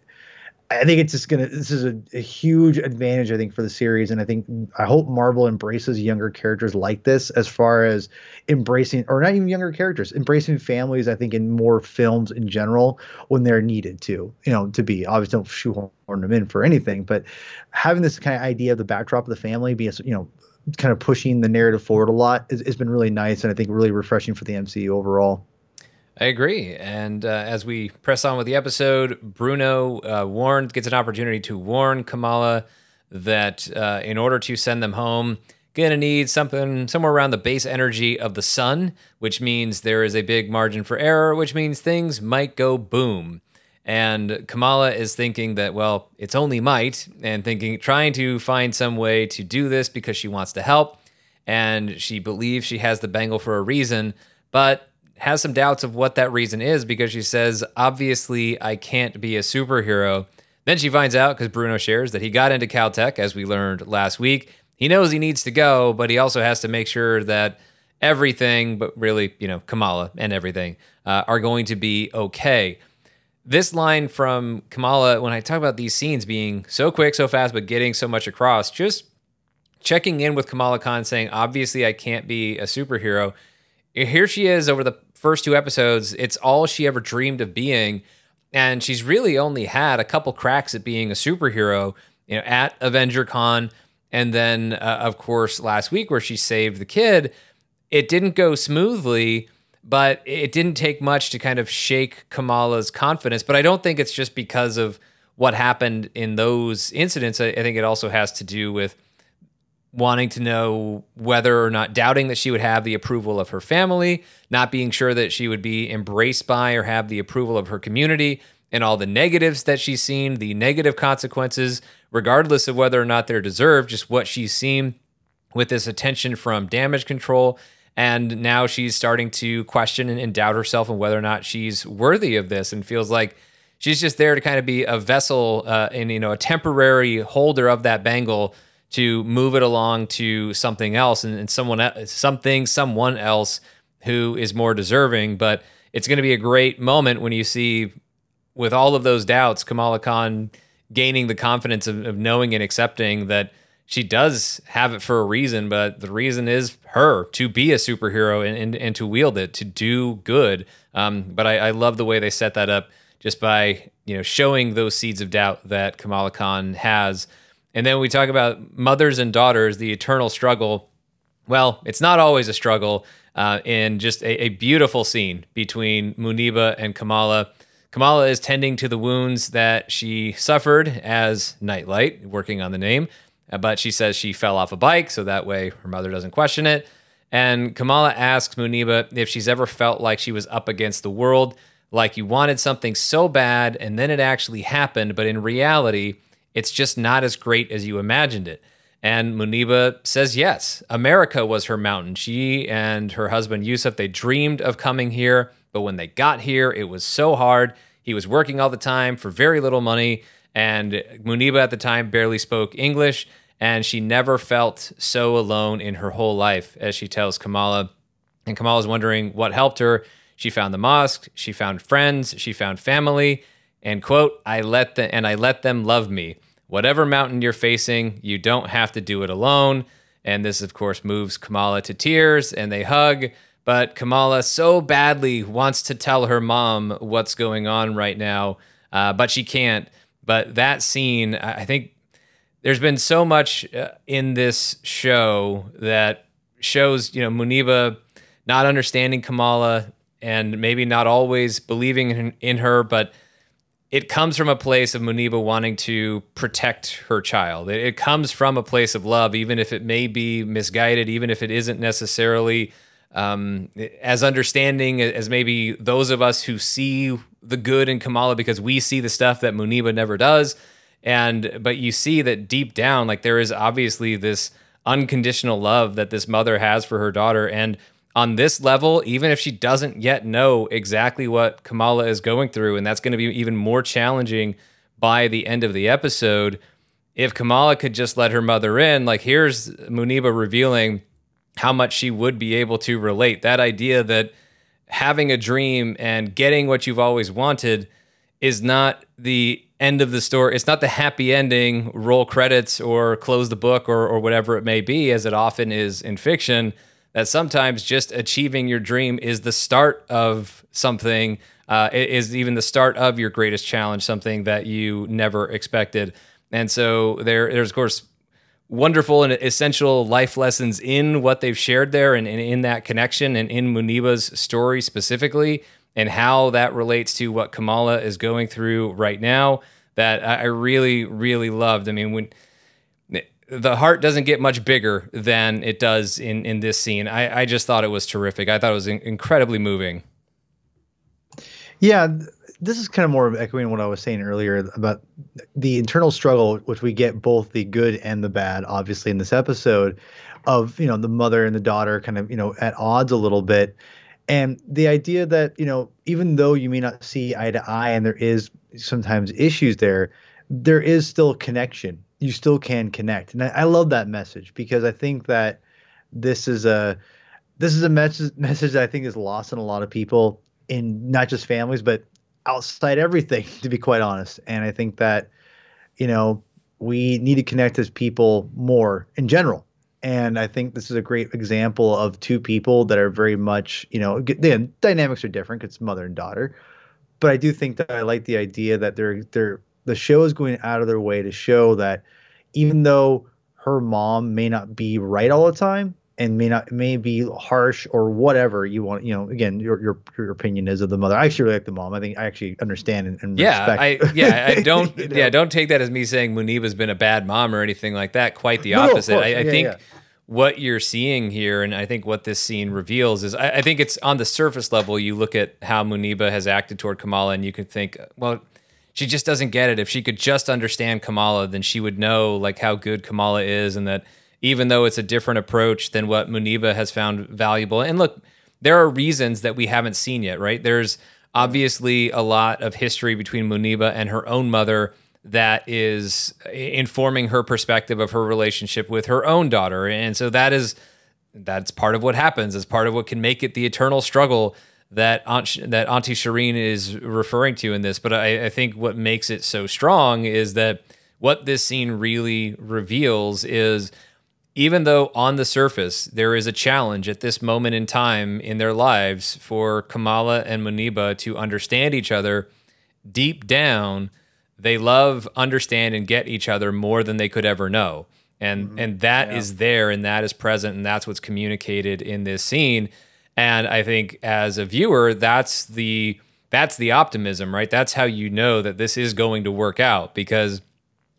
I think it's just gonna. This is a, a, huge advantage, I think, for the series, and I think I hope Marvel embraces younger characters like this, as far as embracing, or not even younger characters, embracing families. I think in more films in general when they're needed to, you know, to be. Obviously, don't shoehorn them in for anything, but having this kind of idea of the backdrop of the family be, you know, kind of pushing the narrative forward a lot has been really nice, and I think really refreshing for the MCU overall. I agree. And uh, as we press on with the episode, Bruno uh, warned gets an opportunity to warn Kamala that uh, in order to send them home, gonna need something somewhere around the base energy of the sun, which means there is a big margin for error, which means things might go boom. And Kamala is thinking that, well, it's only might, and thinking, trying to find some way to do this because she wants to help. And she believes she has the bangle for a reason, but has some doubts of what that reason is because she says, obviously, I can't be a superhero. Then she finds out because Bruno shares that he got into Caltech, as we learned last week. He knows he needs to go, but he also has to make sure that everything, but really, you know, Kamala and everything, uh, are going to be okay. This line from Kamala, when I talk about these scenes being so quick, so fast, but getting so much across, just checking in with Kamala Khan saying, obviously, I can't be a superhero. Here she is over the first two episodes, it's all she ever dreamed of being. And she's really only had a couple cracks at being a superhero, you know, at Avenger Con. And then, uh, of course, last week where she saved the kid, it didn't go smoothly, but it didn't take much to kind of shake Kamala's confidence. But I don't think it's just because of what happened in those incidents. I, I think it also has to do with wanting to know whether or not doubting that she would have the approval of her family, not being sure that she would be embraced by or have the approval of her community, and all the negatives that she's seen, the negative consequences, regardless of whether or not they're deserved, just what she's seen with this attention from damage control. And now she's starting to question and, doubt herself and whether or not she's worthy of this and feels like she's just there to kind of be a vessel uh, and, you know, a temporary holder of that bangle to move it along to something else and, and someone something someone else who is more deserving. But it's going to be a great moment when you see, with all of those doubts, Kamala Khan gaining the confidence of, of knowing and accepting that she does have it for a reason, but the reason is her to be a superhero and, and, and to wield it, to do good. Um, but I, I love the way they set that up just by you know showing those seeds of doubt that Kamala Khan has. And then we talk about mothers and daughters, the eternal struggle. Well, it's not always a struggle. Uh, in just a, a, beautiful scene between Muniba and Kamala. Kamala is tending to the wounds that she suffered as Nightlight, working on the name, uh, but she says she fell off a bike, so that way her mother doesn't question it. And Kamala asks Muniba if she's ever felt like she was up against the world like you wanted something so bad and then it actually happened, but in reality, it's just not as great as you imagined it. And Muniba says yes. America was her mountain. She and her husband Yusuf, they dreamed of coming here, but when they got here, it was so hard. He was working all the time for very little money, and Muniba at the time barely spoke English, and she never felt so alone in her whole life, as she tells Kamala. And Kamala's wondering what helped her. She found the mosque, she found friends, she found family, and quote, I let the and I let them love me. Whatever mountain you're facing, you don't have to do it alone. And this, of course, moves Kamala to tears and they hug. But Kamala so badly wants to tell her mom what's going on right now, uh, but she can't. But that scene, I think there's been so much uh, in this show that shows, you know, Muniba not understanding Kamala, and maybe not always believing in, in her, but it comes from a place of Muniba wanting to protect her child. It, it, comes from a place of love, even if it may be misguided, even if it isn't necessarily um, as understanding as maybe those of us who see the good in Kamala because we see the stuff that Muniba never does. And but you see that deep down, like there is obviously this unconditional love that this mother has for her daughter, and on this level, even if she doesn't yet know exactly what Kamala is going through, and that's going to be even more challenging by the end of the episode. If Kamala could just let her mother in, like here's Muniba revealing how much she would be able to relate. That idea that having a dream and getting what you've always wanted is not the end of the story. It's not the happy ending, roll credits or close the book or, or whatever it may be, as it often is in fiction that sometimes just achieving your dream is the start of something, uh, is even the start of your greatest challenge, something that you never expected. And so there, there's of course wonderful and essential life lessons in what they've shared there and, and in that connection and in Muniba's story specifically and how that relates to what Kamala is going through right now that I really, really loved. I mean, when the heart doesn't get much bigger than it does in in this scene. I, I just thought it was terrific. I thought it was in- incredibly moving. Yeah, this is kind of more echoing what I was saying earlier about the internal struggle, which we get both the good and the bad, obviously in this episode, of you know the mother and the daughter kind of you know at odds a little bit, and the idea that you know even though you may not see eye to eye and there is sometimes issues there, there is still connection you still can connect. And I, I, love that message because I think that this is a this is a message message that I think is lost in a lot of people in not just families but outside everything to be quite honest. And I think that you know we need to connect as people more in general. And I think this is a great example of two people that are very much, you know, the dynamics are different. It's mother and daughter, but I do think that I like the idea that they're they're the show is going out of their way to show that even though her mom may not be right all the time and may not may be harsh or whatever you want you know again your your your opinion is of the mother i actually really like the mom i think i actually understand and, and yeah respect. i yeah i don't you know? yeah don't take that as me saying muniba's been a bad mom or anything like that quite the opposite no, I, I yeah, think yeah. what you're seeing here and i think what this scene reveals is I, I think it's on the surface level you look at how muniba has acted toward kamala and you can think well she just doesn't get it. If she could just understand Kamala, then she would know like how good Kamala is, and that even though it's a different approach than what Muniba has found valuable. And look, there are reasons that we haven't seen yet, right? There's obviously a lot of history between Muniba and her own mother that is informing her perspective of her relationship with her own daughter, and so that is that's part of what happens. As part of what can make it the eternal struggle that Aunt, that Auntie Shireen is referring to in this. But I, I think what makes it so strong is that what this scene really reveals is even though on the surface there is a challenge at this moment in time in their lives for Kamala and Muniba to understand each other, deep down, they love, understand, and get each other more than they could ever know. And mm-hmm. and that yeah. is there and that is present and that's what's communicated in this scene. And I think as a viewer, that's the that's the optimism, right? That's how you know that this is going to work out because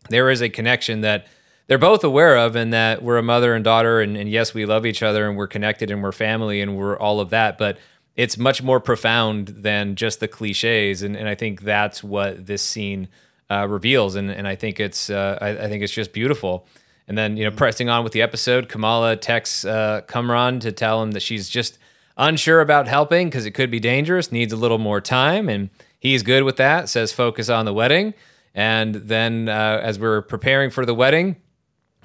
there is a connection that they're both aware of and that we're a mother and daughter and, and, yes we love each other and we're connected and we're family and we're all of that but it's much more profound than just the cliches. And, and i think that's what this scene uh, reveals. And, and i think it's uh, I, I, think it's just beautiful. And then you know pressing on with the episode kamala texts uh, kamran to tell him that she's just unsure about helping because it could be dangerous needs a little more time and he's good with that says focus on the wedding and then uh, as we're preparing for the wedding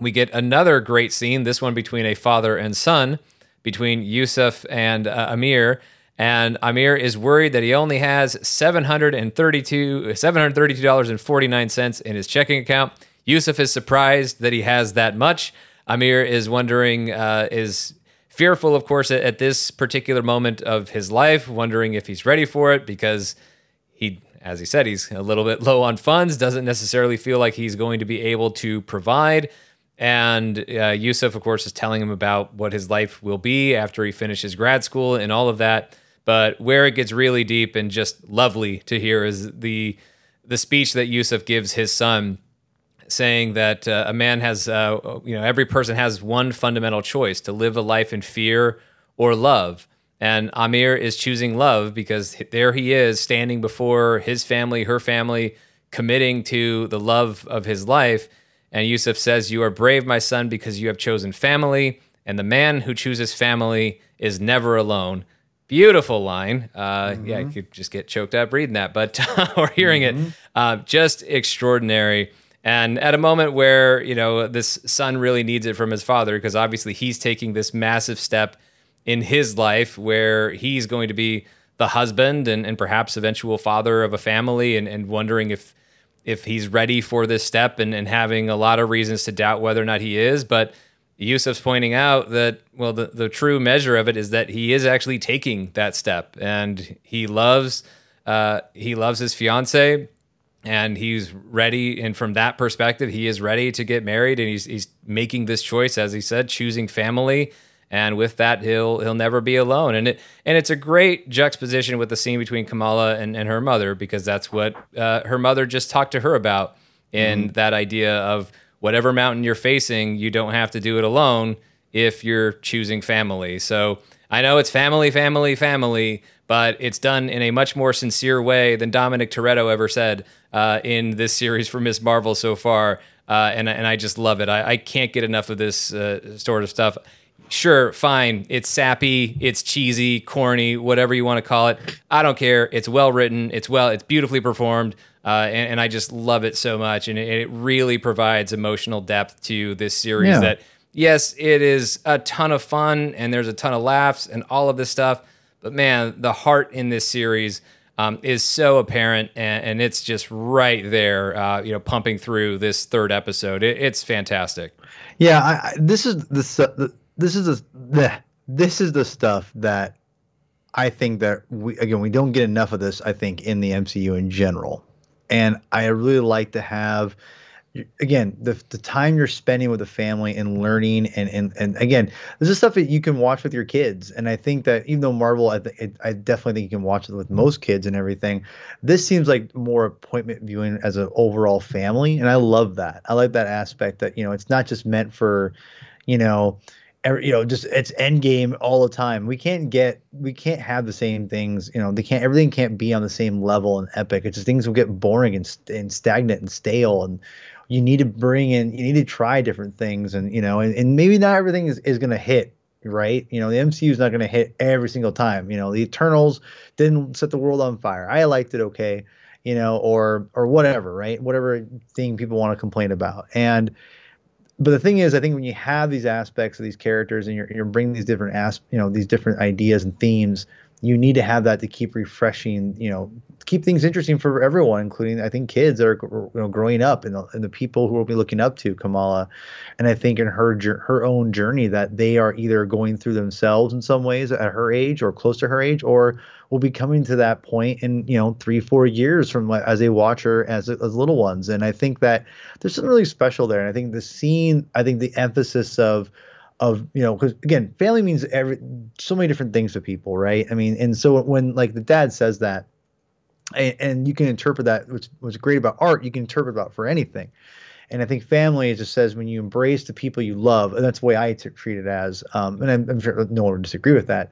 we get another great scene, this one between a father and son, between Yusuf and uh, Amir. And Amir is worried that he only has 732, $732.49 in his checking account. Yusuf is surprised that he has that much. Amir is wondering, uh, is fearful, of course, at, at this particular moment of his life, wondering if he's ready for it because he as he said, he's a little bit low on funds, doesn't necessarily feel like he's going to be able to provide. And uh, Yusuf, of course, is telling him about what his life will be after he finishes grad school and all of that. But where it gets really deep and just lovely to hear is the the speech that Yusuf gives his son, saying that uh, a man has, uh, you know, every person has one fundamental choice to live a life in fear or love. And Amir is choosing love because there he is standing before his family, her family, committing to the love of his life and Yusuf says, You are brave, my son, because you have chosen family, and the man who chooses family is never alone. Beautiful line. Uh, mm-hmm. Yeah, I could just get choked up reading that, but or hearing mm-hmm. it. Uh, just extraordinary. And at a moment where, you know, this son really needs it from his father, because obviously he's taking this massive step in his life where he's going to be the husband and, and perhaps eventual father of a family and, and wondering if if he's ready for this step and, and having a lot of reasons to doubt whether or not he is. But Yusuf's pointing out that, well, the, the true measure of it is that he is actually taking that step and he loves, uh, he loves his fiance and he's ready. And from that perspective, he is ready to get married and he's, he's making this choice, as he said, choosing family and with that he'll he'll never be alone and it and it's a great juxtaposition with the scene between Kamala and, and her mother because that's what uh, her mother just talked to her about in mm-hmm. that idea of whatever mountain you're facing you don't have to do it alone if you're choosing family so I know it's family family family but it's done in a much more sincere way than Dominic Toretto ever said uh, in this series for Miss Marvel so far uh, and, and I just love it. I, I can't get enough of this uh, sort of stuff sure, fine. It's sappy, it's cheesy, corny, whatever you want to call it. I don't care. It's well written. It's well. It's beautifully performed, uh, and, and, I just love it so much. And it, it really provides emotional depth to this series. Yeah. That yes, it is a ton of fun, and there's a ton of laughs and all of this stuff. But man, the heart in this series. Um, is so apparent, and, and, it's just right there, uh, you know, pumping through this third episode. It, it's fantastic. Yeah, I, I, this is the, the this is the this is the stuff that I think that we again we don't get enough of this. I think in the MCU in general, and I really like to have again the the time you're spending with the family and learning and and and again this is stuff that you can watch with your kids and I think that even though Marvel I th- I definitely think you can watch it with most kids and everything this seems like more appointment viewing as an overall family and I love that I like that aspect that you know it's not just meant for you know every, you know, just it's end game all the time. We can't get, we can't have the same things. You know, they can't. Everything can't be on the same level and epic. It's just things will get boring and, and stagnant and stale. And you need to bring in, you need to try different things. And you know, and, and maybe not everything is is going to hit right? You know, the MCU is not going to hit every single time. You know, the Eternals didn't set the world on fire. I liked it okay, you know, or or whatever, right? Whatever thing people want to complain about. And but the thing is, I think when you have these aspects of these characters and you're, you're bringing these different as you know these different ideas and themes you need to have that to keep refreshing, you know, keep things interesting for everyone, including I think kids that are you know growing up and the, and the people who will be looking up to Kamala, and I think in her her own journey that they are either going through themselves in some ways at her age or close to her age, or will be coming to that point in you know three four years from as they watch her as as little ones, and I think that there's something really special there, and I think the scene, I think the emphasis of of you know because again family means every so many different things to people right? I mean and so when like the dad says that and, and you can interpret that what's, great about art you can interpret about for anything. And i think family just says when you embrace the people you love and that's the way i t- treat it as um, and I'm, I'm sure no one would disagree with that.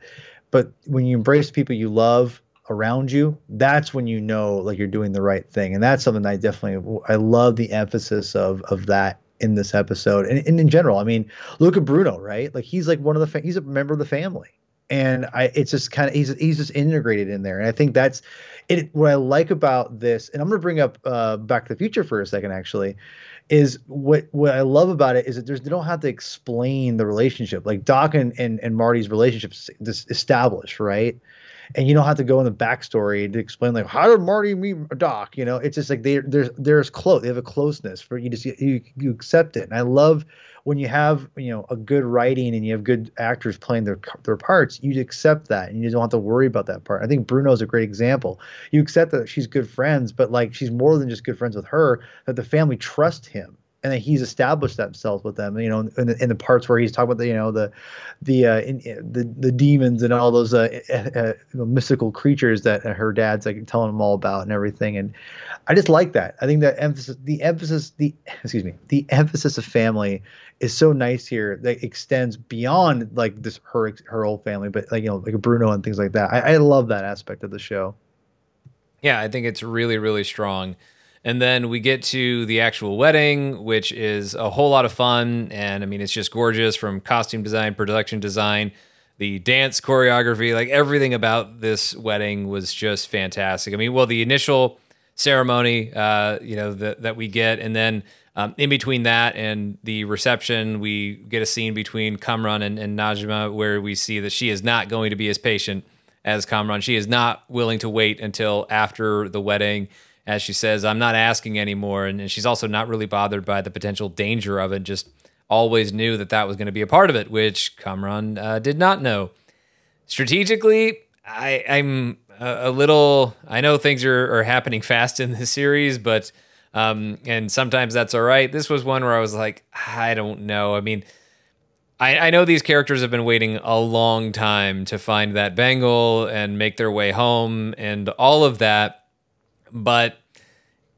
But when you embrace people you love around you that's when you know like you're doing the right thing. And that's something i definitely i love the emphasis of of that in this episode and, and in general. I mean, look at Bruno, right? Like he's like one of the fa- he's a member of the family, and I it's just kind of he's he's just integrated in there, and I think that's it. What I like about this, and I'm gonna bring up uh, Back to the Future for a second, actually. Is what what I love about it is that there's they don't have to explain the relationship like Doc and and, and Marty's relationship is established right and you don't have to go in the backstory to explain like how did Marty meet Doc. You know, it's just like they there's there's close. They have a closeness for you see. You you accept it, and I love when you have you know a good writing and you have good actors playing their their parts. You accept that, and you don't have to worry about that part. I think Bruno's a great example. You accept that she's good friends, but like she's more than just good friends with her. That the family trust him and he's established themselves with them. You know, in the, in the parts where he's talking about the you know the the uh, in, the the demons and all those uh, uh, mystical creatures that her dad's like telling him all about and everything. And I just like that. I think that emphasis, the emphasis, the excuse me, the emphasis of family is so nice here that extends beyond like this her her old family, but like you know like Bruno and things like that. I, I love that aspect of the show. Yeah, I think it's really really strong. And then we get to the actual wedding, which is a whole lot of fun. And I mean, it's just gorgeous from costume design, production design, the dance choreography, like everything about this wedding was just fantastic. I mean, well, the initial ceremony, uh, you know, that that we get, and then um, in between that and the reception, we get a scene between Kamran and, and Najma where we see that she is not going to be as patient as Kamran. She is not willing to wait until after the wedding as she says, I'm not asking anymore. And, and she's also not really bothered by the potential danger of it, just always knew that that was going to be a part of it, which Kamran uh, did not know. Strategically, I, I'm a, a, little, I know things are, are happening fast in this series, but, um, and sometimes that's all right. This was one where I was like, I don't know. I mean, I, I know these characters have been waiting a long time to find that bangle and make their way home and all of that but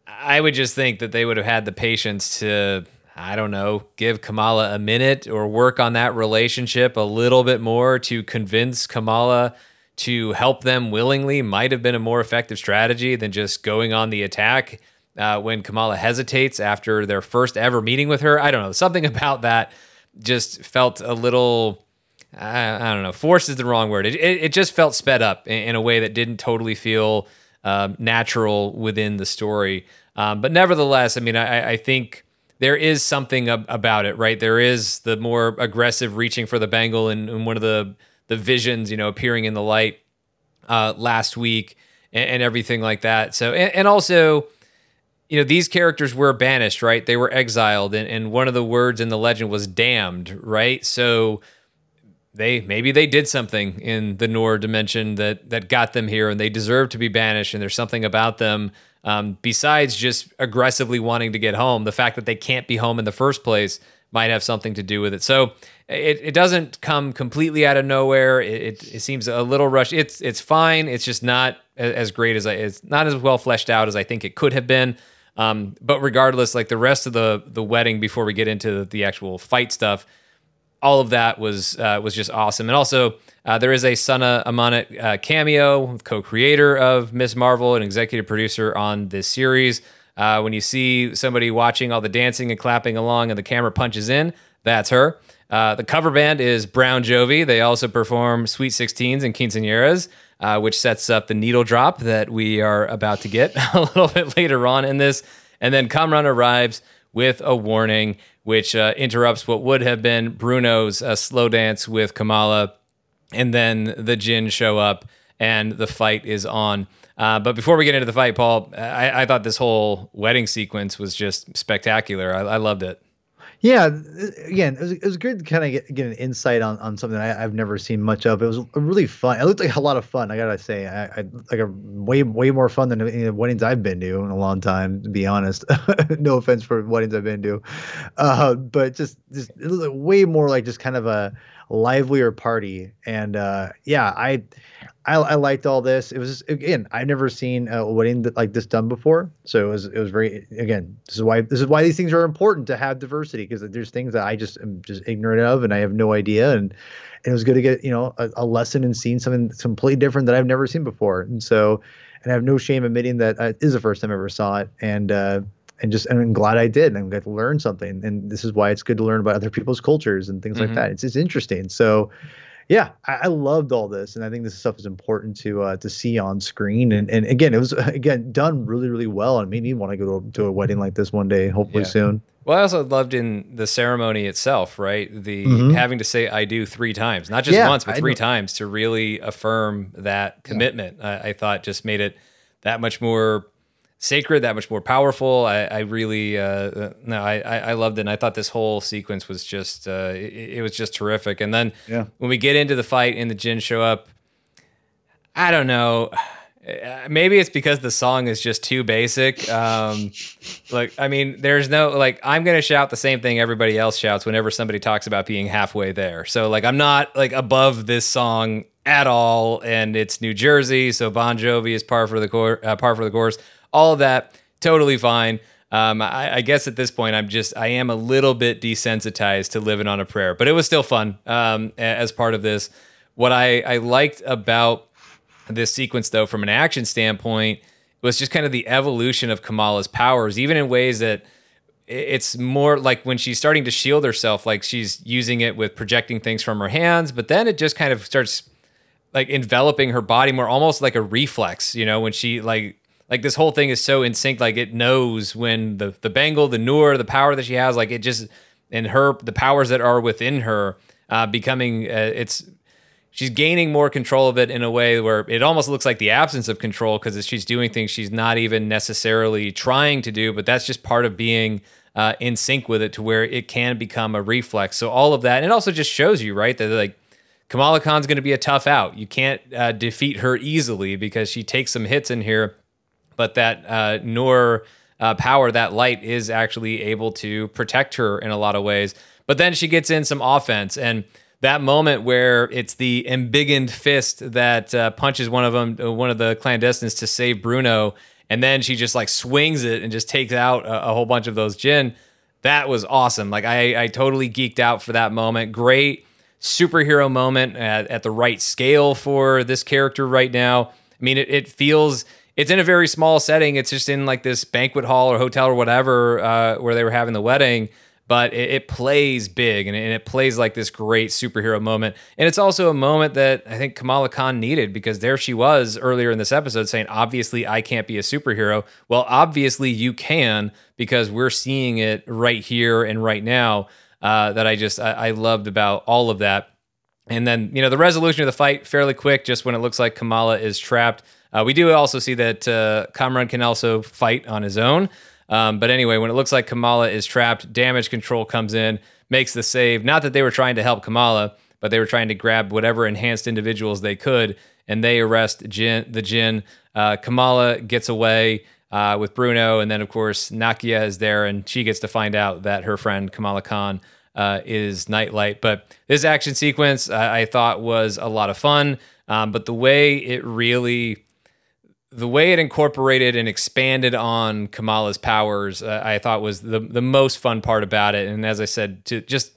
I would just think that they would have had the patience to, I don't know, give Kamala a minute or work on that relationship a little bit more to convince Kamala to help them willingly might have been a more effective strategy than just going on the attack uh, when Kamala hesitates after their first ever meeting with her. I don't know. Something about that just felt a little. I, I don't know. Forced is the wrong word. It, it, it just felt sped up in, in a way that didn't totally feel um, natural within the story. Um, but nevertheless, I mean, I, I think there is something ab- about it, right? There is the more aggressive reaching for the bangle and, and one of the the visions, you know, appearing in the light uh, last week and, and, everything like that. So, and, and, also, you know, these characters were banished, right? They were exiled, and, and one of the words in the legend was damned, right? So they maybe they did something in the Noor dimension that that got them here, and they deserve to be banished. And there's something about them um, besides just aggressively wanting to get home. The fact that they can't be home in the first place might have something to do with it. So it, it doesn't come completely out of nowhere. It, it, it seems a little rushed. It's it's fine. It's just not as great as I. It's not as well fleshed out as I think it could have been. Um, but regardless, like the rest of the the wedding, before we get into the actual fight stuff, all of that was uh, was just awesome. And also, uh, there is a Sana Amanat uh, cameo, co-creator of Miss Marvel and executive producer on this series. Uh, when you see somebody watching all the dancing and clapping along, and the camera punches in, that's her. Uh, the cover band is Brown Jovi. They also perform Sweet Sixteens and Quinceañeras, uh, which sets up the needle drop that we are about to get a little bit later on in this. And then Kamran arrives with a warning which uh, interrupts what would have been Bruno's uh, slow dance with Kamala. And then the Jin show up and the fight is on. Uh, but before we get into the fight, Paul, I, I, thought this whole wedding sequence was just spectacular. I, I loved it. Yeah, again, it was, it was good to kind of get, get an insight on, on something I, have never seen much of. It was really fun. It looked like a lot of fun. I gotta say, I, I like a way way more fun than any of the weddings I've been to in a long time. To be honest, no offense for weddings I've been to, uh, but just just it way more like just kind of a livelier party. And uh, yeah, I I, I, liked all this. It was again, I've never seen a wedding that, like this done before, so it was it was very again. This is why this is why these things are important to have diversity because there's things that I just am just ignorant of and I have no idea, and, and it was good to get you know a, a, lesson and seeing something completely different that I've never seen before, and so and I have no shame admitting that uh, is the first time I ever saw it, and uh, and just and I'm glad I did, and I'm glad to learn something, and this is why it's good to learn about other people's cultures and things mm-hmm. like that. It's it's interesting, so yeah, I, I, loved all this, and I think this stuff is important to uh, to see on screen. And and again, it was again done really really well, and made me want to go to, to a wedding like this one day, hopefully yeah. soon. Well, I also loved in the ceremony itself, right? The mm-hmm. having to say "I do" three times, not just yeah, once, but three times to really affirm that commitment. Yeah. I, I thought just made it that much more sacred, that much more powerful. I, I really, uh, no, I, I loved it. And I thought this whole sequence was just, uh, it, it, was just terrific. And then yeah. when we get into the fight and the Jin show up, I don't know. Maybe it's because the song is just too basic. Um, like, I mean, there's no like, I'm gonna shout the same thing everybody else shouts whenever somebody talks about being halfway there. So like, I'm not like above this song at all, and it's New Jersey, so Bon Jovi is par for the cor- uh, par for the course all of that totally fine. Um, I, I, guess at this point, I'm just I am a little bit desensitized to living on a prayer, but it was still fun um, as part of this. What I, I liked about this sequence, though, from an action standpoint, was just kind of the evolution of Kamala's powers, even in ways that it's more like when she's starting to shield herself, like she's using it with projecting things from her hands, but then it just kind of starts like enveloping her body more, almost like a reflex, you know, when she like like this whole thing is so in sync like it knows when the the bangle the Noor the power that she has like it just and her the powers that are within her uh, becoming uh, it's she's gaining more control of it in a way where it almost looks like the absence of control because she's doing things she's not even necessarily trying to do but that's just part of being uh, in sync with it to where it can become a reflex. So all of that and it also just shows you right that like kamala khan's going to be a tough out. You can't uh, defeat her easily because she takes some hits in here but that uh, uh, power, that light, is actually able to protect her in a lot of ways. But then she gets in some offense, and that moment where it's the embiggened fist that uh, punches one of them, uh, one of the clandestines, to save Bruno, and then she just like swings it and just takes out a, a whole bunch of those Jin. That was awesome. Like I, I totally geeked out for that moment. Great superhero moment at, at the right scale for this character right now. I mean, it, it feels it's in a very small setting. It's just in like this banquet hall or hotel or whatever uh, where they were having the wedding. But it, it plays big and it, and it, plays like this great superhero moment. And it's also a moment that I think Kamala Khan needed because there she was earlier in this episode saying, obviously, I can't be a superhero. Well, obviously, you can because we're seeing it right here and right now. Uh, that I just, I, I loved about all of that. And then, you know, the resolution of the fight fairly quick, just when it looks like Kamala is trapped. Uh, we do also see that uh, Kamran can also fight on his own. Um, but anyway, when it looks like Kamala is trapped, damage control comes in, makes the save. Not that they were trying to help Kamala, but they were trying to grab whatever enhanced individuals they could, and they arrest Jin, the Jin. Uh, Kamala gets away uh, with Bruno, and then of course Nakia is there, and she gets to find out that her friend Kamala Khan uh, is Nightlight. But this action sequence I thought was a lot of fun, um, but the way it really the way it incorporated and expanded on Kamala's powers, uh, I thought was the the most fun part about it. And as I said, to just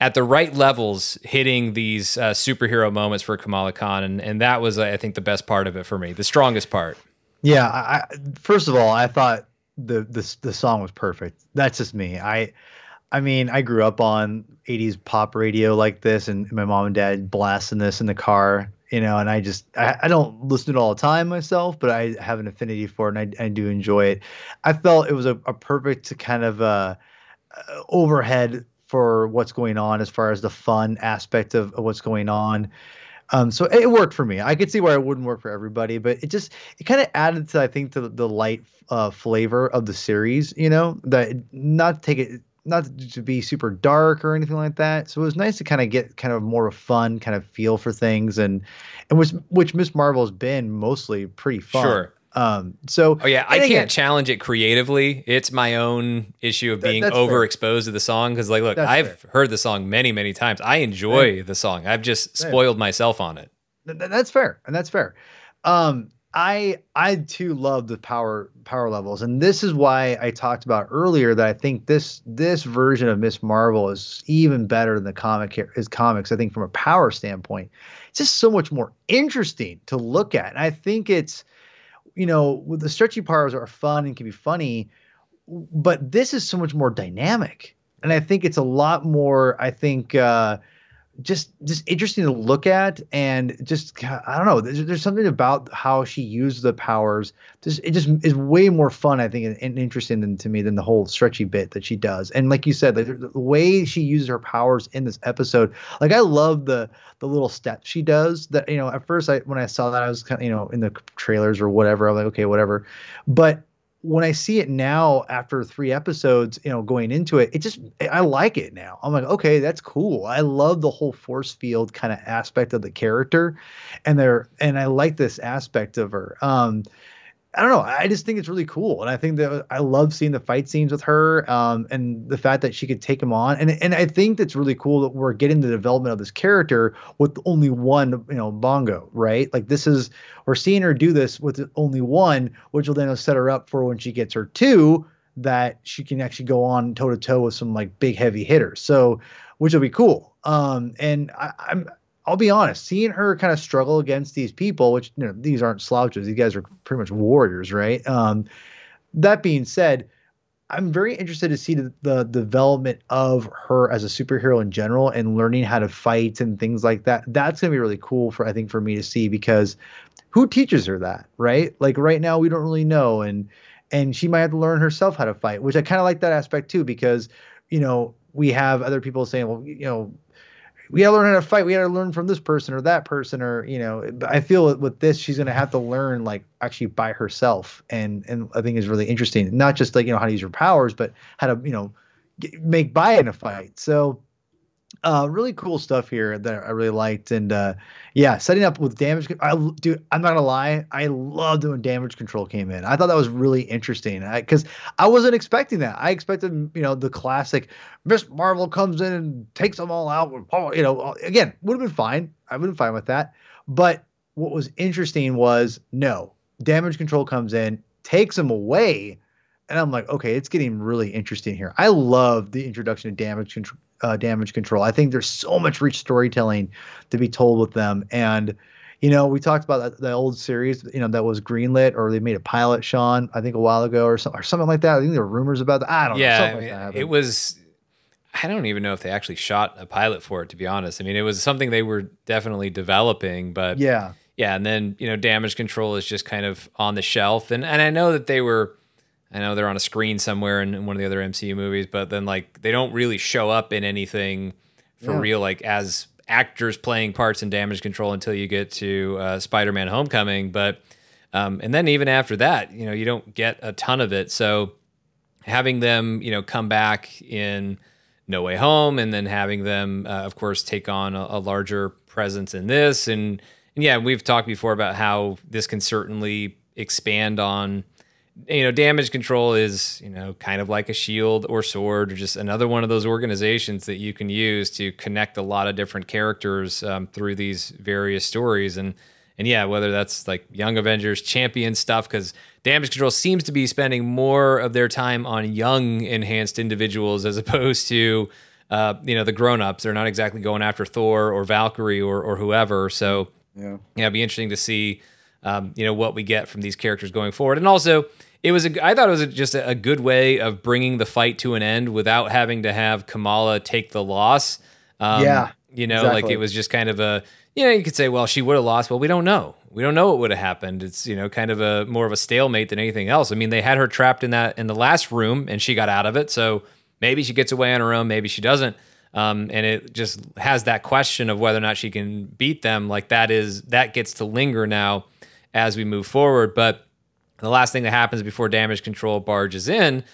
at the right levels, hitting these uh, superhero moments for Kamala Khan, and and that was, I think, the best part of it for me, the strongest part. Yeah, I, first of all, I thought the the the song was perfect. That's just me. I. I mean, I grew up on 80s pop radio like this, and my mom and dad blasting this in the car you know, and I just I, I, don't listen to it all the time myself, but I have an affinity for it and I, I do enjoy it. I felt it was a, a perfect kind of uh, uh, overhead for what's going on as far as the fun aspect of, of what's going on. Um, so it worked for me. I could see why it wouldn't work for everybody, but it just it kind of added to I think to the light uh, flavor of the series. You know, that not take it not to be super dark or anything like that. So it was nice to kind of get kind of more of a fun kind of feel for things, and and which which Miss Marvel has been mostly pretty fun. Sure. Um, so oh yeah, I can't challenge it creatively. It's my own issue of being overexposed fair. to the song because, like, look, that's I've fair. heard the song many, many times. I enjoy Same. the song. I've just spoiled myself on it. Th- that's fair, and that's fair. Um, I I too love the power power levels, and this is why I talked about earlier that I think this this version of Miss Marvel is even better than the comic is comics. I think from a power standpoint, it's just so much more interesting to look at. And I think it's you know, the stretchy powers are fun and can be funny, but this is so much more dynamic. And I think it's a lot more, I think, uh, just just interesting to look at and just I don't know there's, there's something about how she used the powers. Just it just is way more fun I think and, and interesting than, to me than the whole stretchy bit that she does. And like you said like the, the way she uses her powers in this episode like I love the the little steps she does that you know at first I when I saw that I was kind of you know in the trailers or whatever I'm like okay whatever. But when I see it now after three episodes, you know, going into it, it just I like it now. I'm like, okay, that's cool. I love the whole force field kind of aspect of the character, and there and I like this aspect of her. Um, I don't know. I just think it's really cool, and I think that I love seeing the fight scenes with her, um, and the fact that she could take him on, and and I think that's really cool that we're getting the development of this character with only one, you know, bangle, right? Like this is we're seeing her do this with only one, which will then set her up for when she gets her two, that she can actually go on toe to toe with some like big heavy hitters. So, which will be cool. Um, and I, I'm I'll be honest, seeing her kind of struggle against these people, which you know these aren't slouches, these guys are pretty much warriors, right? Um, that being said, I'm very interested to see the, the, development of her as a superhero in general and learning how to fight and things like that. That's gonna be really cool for I think for me to see because who teaches her that, right? Like right now we don't really know, and and she might have to learn herself how to fight, which I kind of like that aspect too because you know we have other people saying, well, you know, we gotta learn how to fight. We gotta learn from this person or that person, or you know. I feel with this, she's gonna have to learn like actually by herself, and and I think is really interesting. Not just like you know how to use her powers, but how to you know make buy in a fight. So uh, really cool stuff here that I really liked, and uh, yeah, setting up with damage. I do. I'm not gonna lie. I loved when damage control came in. I thought that was really interesting because I, I, wasn't expecting that. I expected, you know, the classic Miss Marvel comes in and takes them all out. You know, again, would have been fine. I would have been fine with that. But what was interesting was no damage control comes in, takes them away, and I'm like, okay, it's getting really interesting here. I love the introduction of damage control uh, damage control. I think there's so much rich storytelling to be told with them. And, you know, we talked about the old series, you know, that was greenlit or they made a pilot, Sean, I think a while ago or something, or something like that. I think there were rumors about that. I don't yeah, know. Yeah, like it was. I don't even know if they actually shot a pilot for it, to be honest. I mean, it was something they were definitely developing, but yeah, yeah. And then you know, damage control is just kind of on the shelf, and and I know that they were I know they're on a screen somewhere in, in, one of the other MCU movies, but then like they don't really show up in anything for yeah. real, like as actors playing parts in Damage Control until you get to uh, Spider-Man: Homecoming. But um, and then even after that, you know, you don't get a ton of it. So having them, you know, come back in No Way Home, and then having them, uh, of course, take on a, a larger presence in this, and, and yeah, we've talked before about how this can certainly expand on you know, damage control is, you know, kind of like a shield or sword or just another one of those organizations that you can use to connect a lot of different characters um, through these various stories. And, and yeah, whether that's like Young Avengers champion stuff, because damage control seems to be spending more of their time on young enhanced individuals as opposed to, uh, you know, the grown ups. They're not exactly going after Thor or Valkyrie or, or whoever. So, yeah, yeah, it'd be interesting to see um, you know what we get from these characters going forward. And also, it was a, I thought it was a, just a, a, good way of bringing the fight to an end without having to have Kamala take the loss. Um, yeah, you know, exactly. like it was just kind of a you know you could say, well, she would have lost. Well, we don't know. We don't know what would have happened. It's you know kind of a more of a stalemate than anything else. I mean, they had her trapped in that in the last room, and she got out of it. So maybe she gets away on her own. Maybe she doesn't. Um, and it just has that question of whether or not she can beat them. Like that is that gets to linger now as we move forward. But the last thing that happens before damage control barges in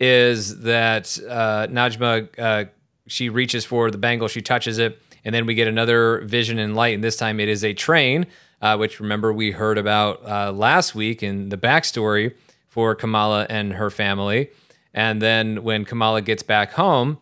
is that uh, Najma uh, she reaches for the bangle, she touches it, and then we get another vision and light. And this time it is a train, uh, which remember we heard about uh, last week in the backstory for Kamala and her family. And then when Kamala gets back home,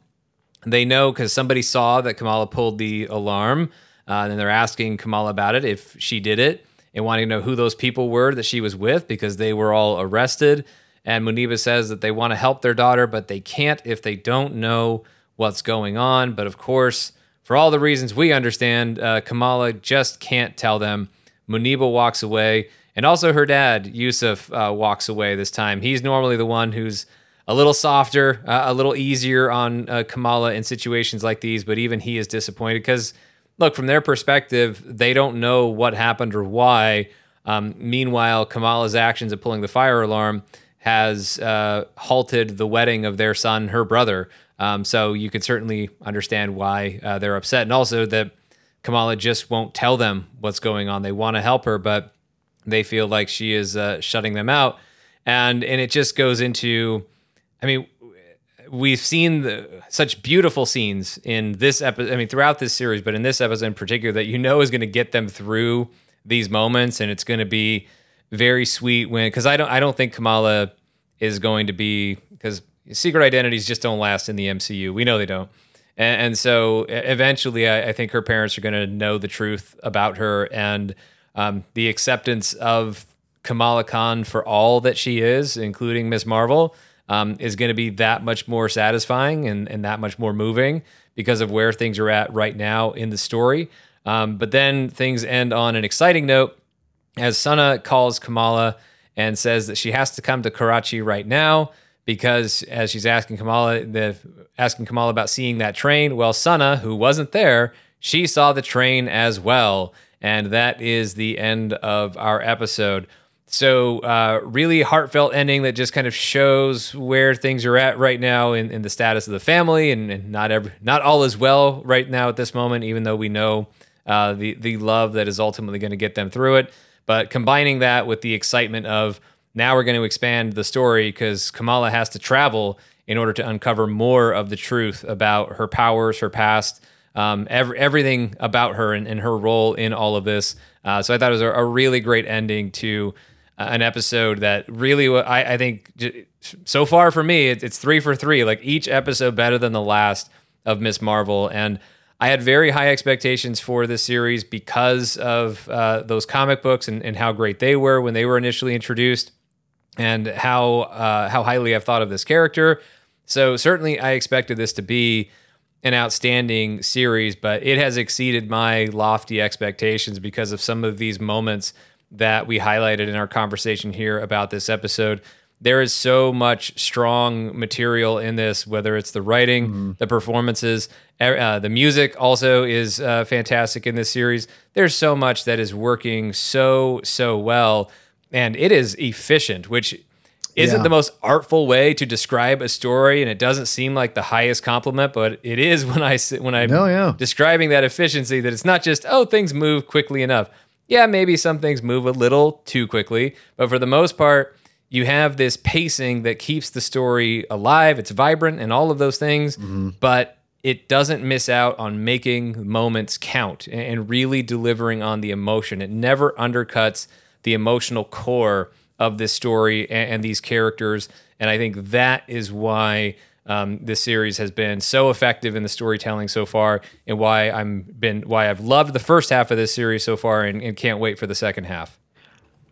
they know because somebody saw that Kamala pulled the alarm, uh, and they're asking Kamala about it if she did it and wanting to know who those people were that she was with because they were all arrested. And Muneeba says that they want to help their daughter, but they can't if they don't know what's going on. But of course, for all the reasons we understand, uh, Kamala just can't tell them. Muneeba walks away, and also her dad, Yusuf, uh, walks away this time. He's normally the one who's a little softer, uh, a little easier on uh, Kamala in situations like these, but even he is disappointed because, look, from their perspective, they don't know what happened or why. Um, meanwhile, Kamala's actions of pulling the fire alarm has uh, halted the wedding of their son, her brother. Um, so you could certainly understand why uh, they're upset, and also that Kamala just won't tell them what's going on. They want to help her, but they feel like she is uh, shutting them out, and and it just goes into, I mean, we've seen the, such beautiful scenes in this episode. I mean, throughout this series, but in this episode in particular, that you know is going to get them through these moments, and it's going to be very sweet when because I don't I don't think Kamala is going to be because secret identities just don't last in the MCU. We know they don't. And, and so eventually, I, I, think her parents are going to know the truth about her and um, the acceptance of Kamala Khan for all that she is, including Miss Marvel, um, is going to be that much more satisfying and, and that much more moving because of where things are at right now in the story. Um, but then things end on an exciting note as Sana calls Kamala and says that she has to come to Karachi right now because as she's asking Kamala, the asking Kamala about seeing that train, well, Sana, who wasn't there, she saw the train as well, and that is the end of our episode. So, uh, really heartfelt ending that just kind of shows where things are at right now in, in the status of the family, and, and, not every, not all is well right now at this moment. Even though we know uh, the the love that is ultimately going to get them through it, but combining that with the excitement of now we're going to expand the story because Kamala has to travel in order to uncover more of the truth about her powers, her past, um, every, everything about her and, and, her role in all of this. Uh, so I thought it was a, a really great ending to an episode that really, I, I think, so far for me, it, it's three for three. Like each episode better than the last of Miss Marvel. And I had very high expectations for this series because of uh, those comic books and, and how great they were when they were initially introduced and how uh, how highly I've thought of this character. So certainly, I expected this to be an outstanding series, but it has exceeded my lofty expectations because of some of these moments that we highlighted in our conversation here about this episode. There is so much strong material in this, whether it's the writing, mm-hmm. the performances, uh, the music also is uh, fantastic in this series. There's so much that is working so, so well and it is efficient, which isn't yeah. the most artful way to describe a story, and it doesn't seem like the highest compliment, but it is when I when I'm no, yeah. describing that efficiency that it's not just oh things move quickly enough. Yeah, maybe some things move a little too quickly, but for the most part, you have this pacing that keeps the story alive. It's vibrant and all of those things, mm-hmm. but it doesn't miss out on making moments count and really delivering on the emotion. It never undercuts the emotional core of this story and, and these characters. And I think that is why um, this series has been so effective in the storytelling so far, and why I'm been why I've loved the first half of this series so far, and, and can't wait for the second half.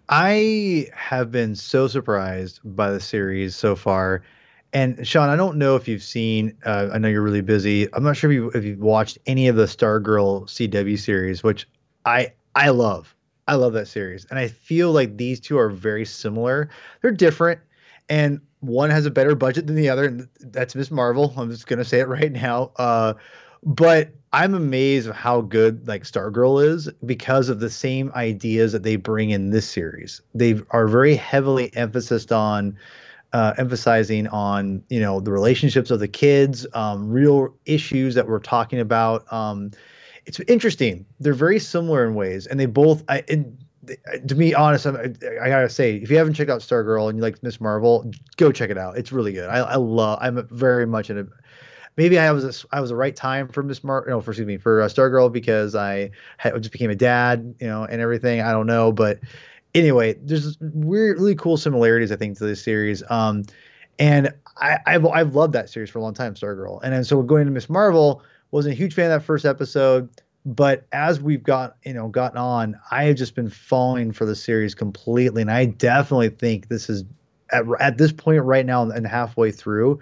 I have been so surprised by the series so far. And Sean, I don't know if you've seen. Uh, I know you're really busy. I'm not sure if you if you've watched any of the Stargirl CW series, which I I love. I love that series. And I feel like these two are very similar. They're different and one has a better budget than the other and that's Miss Marvel. I'm just to say it right now. Uh, but I'm amazed at how good like Stargirl is because of the same ideas that they bring in this series. They are very heavily emphasized on uh, emphasizing on you know the relationships of the kids, um, real issues that we're talking about. Um, it's interesting. They're very similar in ways, and they both. I, and, to be honest, I'm, I, gotta say, if you haven't checked out Stargirl and you like Miss Marvel, go check it out. It's really good. I, I love. I'm very much in a. Maybe I was a, I was the right time for Miss Mar. No, for excuse me for uh, Stargirl because I just became a dad, you know, and everything. I don't know, but anyway, there's really cool similarities I think to this series. Um, and I, I've I've loved that series for a long time, Stargirl. And then so going to Miss Marvel, wasn't a huge fan of that first episode, but as we've got you know gotten on, I have just been falling for the series completely, and I definitely think this is at, at this point right now and halfway through,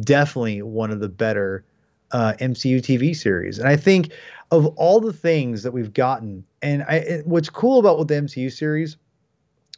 definitely one of the better uh, MCU TV series. And I think of all the things that we've gotten, and I, what's cool about with the MCU series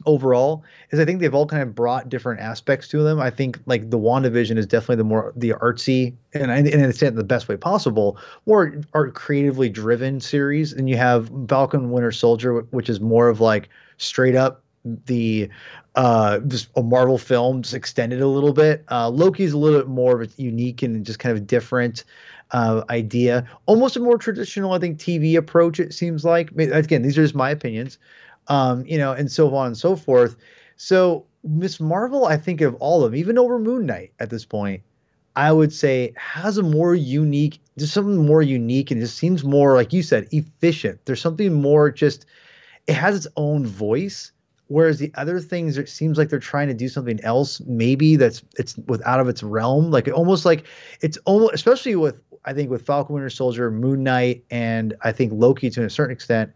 overall is I think they've all kind of brought different aspects to them. I think like the WandaVision is definitely the more the artsy and I and understand the best way possible, more art creatively driven series. And you have Falcon Winter Soldier, which is more of like straight up the uh just a Marvel film just extended a little bit. Uh Loki's a little bit more of a unique and just kind of different uh, idea, almost a more traditional, I think, TV approach. It seems like. Again, these are just my opinions um, you know, and so on and so forth. So Miss Marvel, I think of all of them, even over Moon Knight at this point, I would say has a more unique, just something more unique, and just seems more, like you said, efficient. There's something more just, it has its own voice. Whereas the other things, it seems like they're trying to do something else, maybe that's it's with out of its realm. Like almost like it's almost, especially with I think with Falcon Winter Soldier, Moon Knight, and I think Loki to a certain extent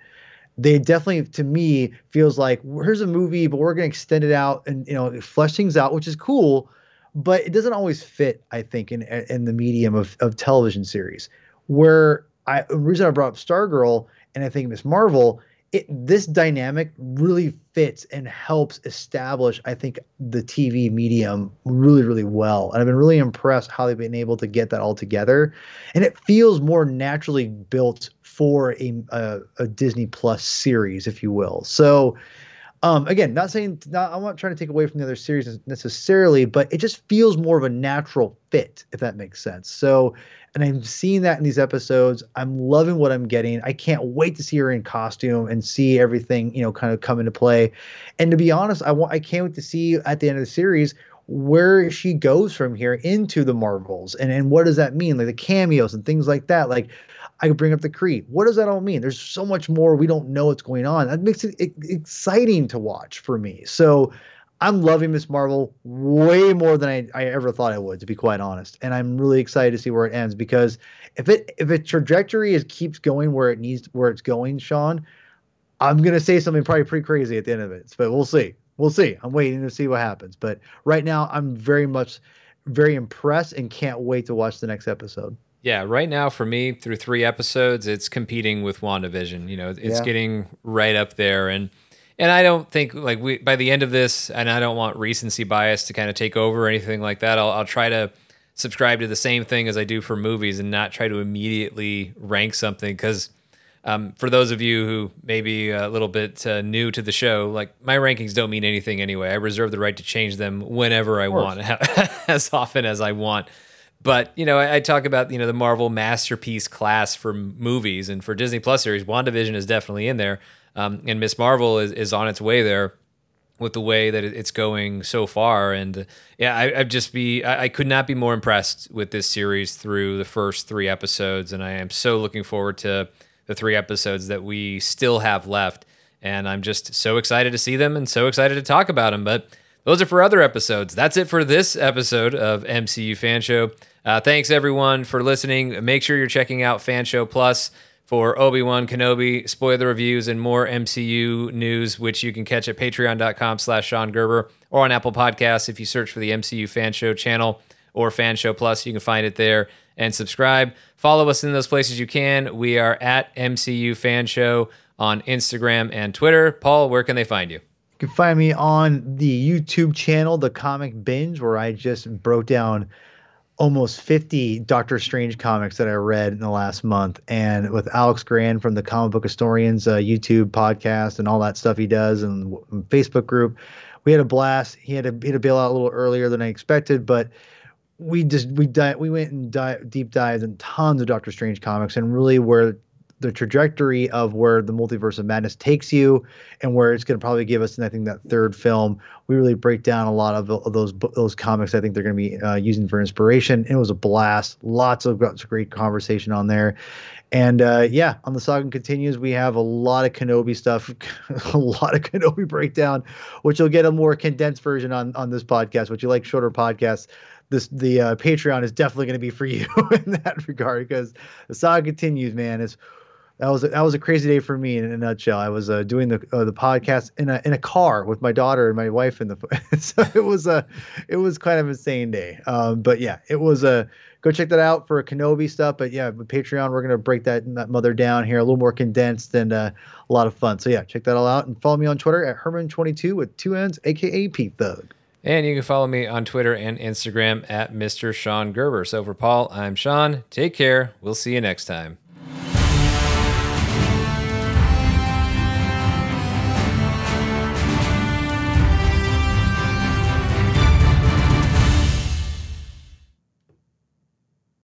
they definitely to me feels like here's a movie but we're going to extend it out and you know flesh things out which is cool but it doesn't always fit i think in in the medium of, of television series. Where i the reason i brought up stargirl and i think miss marvel it this dynamic really fits and helps establish i think the tv medium really really well and i've been really impressed how they've been able to get that all together and it feels more naturally built for a, a, a Disney Plus series, if you will. So, um, again, not saying not, I'm not trying to take away from the other series necessarily, but it just feels more of a natural fit, if that makes sense. So, and I'm seeing that in these episodes. I'm loving what I'm getting. I can't wait to see her in costume and see everything, you know, kind of come into play. And to be honest, I want I can't wait to see at the end of the series where she goes from here into the Marvels and and what does that mean? Like the cameos and things like that. Like I could bring up the Kree. What does that all mean? There's so much more we don't know what's going on. That makes it exciting to watch for me. So I'm loving Miss Marvel way more than I, I ever thought I would, to be quite honest. And I'm really excited to see where it ends because if it if its trajectory is keeps going where it needs where it's going, Sean, I'm gonna say something probably pretty crazy at the end of it. But we'll see. We'll see. I'm waiting to see what happens. But right now, I'm very much very impressed and can't wait to watch the next episode. Yeah, right now for me, through three episodes, it's competing with WandaVision. You know, it's yeah. getting right up there, and and I don't think like we by the end of this, and I don't want recency bias to kind of take over or anything like that. I'll, I'll try to subscribe to the same thing as I do for movies, and not try to immediately rank something because. Um, for those of you who may be a little bit uh, new to the show, like my rankings don't mean anything anyway. I reserve the right to change them whenever I want, as often as I want. But you know, I, I, talk about you know the Marvel masterpiece class for movies and for Disney Plus series. WandaVision is definitely in there, um, and Miss Marvel is, is on its way there with the way that it's going so far. And yeah, I, would just be I, I, could not be more impressed with this series through the first three episodes, and I am so looking forward to the three episodes that we still have left. And I'm just so excited to see them and so excited to talk about them. But those are for other episodes. That's it for this episode of MCU Fan Show. Uh, thanks everyone for listening. Make sure you're checking out Fan Show Plus for Obi Wan Kenobi spoiler reviews and more MCU news, which you can catch at Patreon.com/slash Sean Gerber or on Apple Podcasts if you search for the MCU Fan Show channel or Fan Show Plus. You can find it there and subscribe. Follow us in those places you can. We are at MCU Fan Show on Instagram and Twitter. Paul, where can they find you? You can find me on the YouTube channel, The Comic Binge, where I just broke down almost 50 Doctor Strange comics that I read in the last month. And with Alex Grand from the Comic Book Historians uh, YouTube podcast and all that stuff he does and Facebook group, we had a blast. He had he had to bail out a little earlier than I expected, but we just we di- we went and di- deep dived in tons of Doctor Strange comics and really where the trajectory of where the multiverse of madness takes you and where it's going to probably give us and i think that third film we really break down a lot of, of those those comics i think they're going to be uh, using for inspiration. It was a blast. Lots of great conversation on there. And uh, yeah on the saga continues we have a lot of kenobi stuff a lot of kenobi breakdown which you'll get a more condensed version on on this podcast which you like shorter podcasts this the uh, Patreon is definitely going to be for you in that regard because the saga continues, man. It's that was a, that was a crazy day for me in a nutshell. I was uh, doing the uh, the podcast in a in a car with my daughter and my wife in the so it was a it was kind of insane day. Um, but yeah, it was a go check that out for Kenobi stuff. But yeah, with Patreon, we're gonna break that that mother down here a little more condensed and uh, a lot of fun. So yeah, check that all out and follow me on Twitter at Hermann22 with two N's, aka Pete Thug. And you can follow me on Twitter and Instagram at Mr. Sean Gerber. So for Paul, I'm Sean. Take care. We'll see you next time.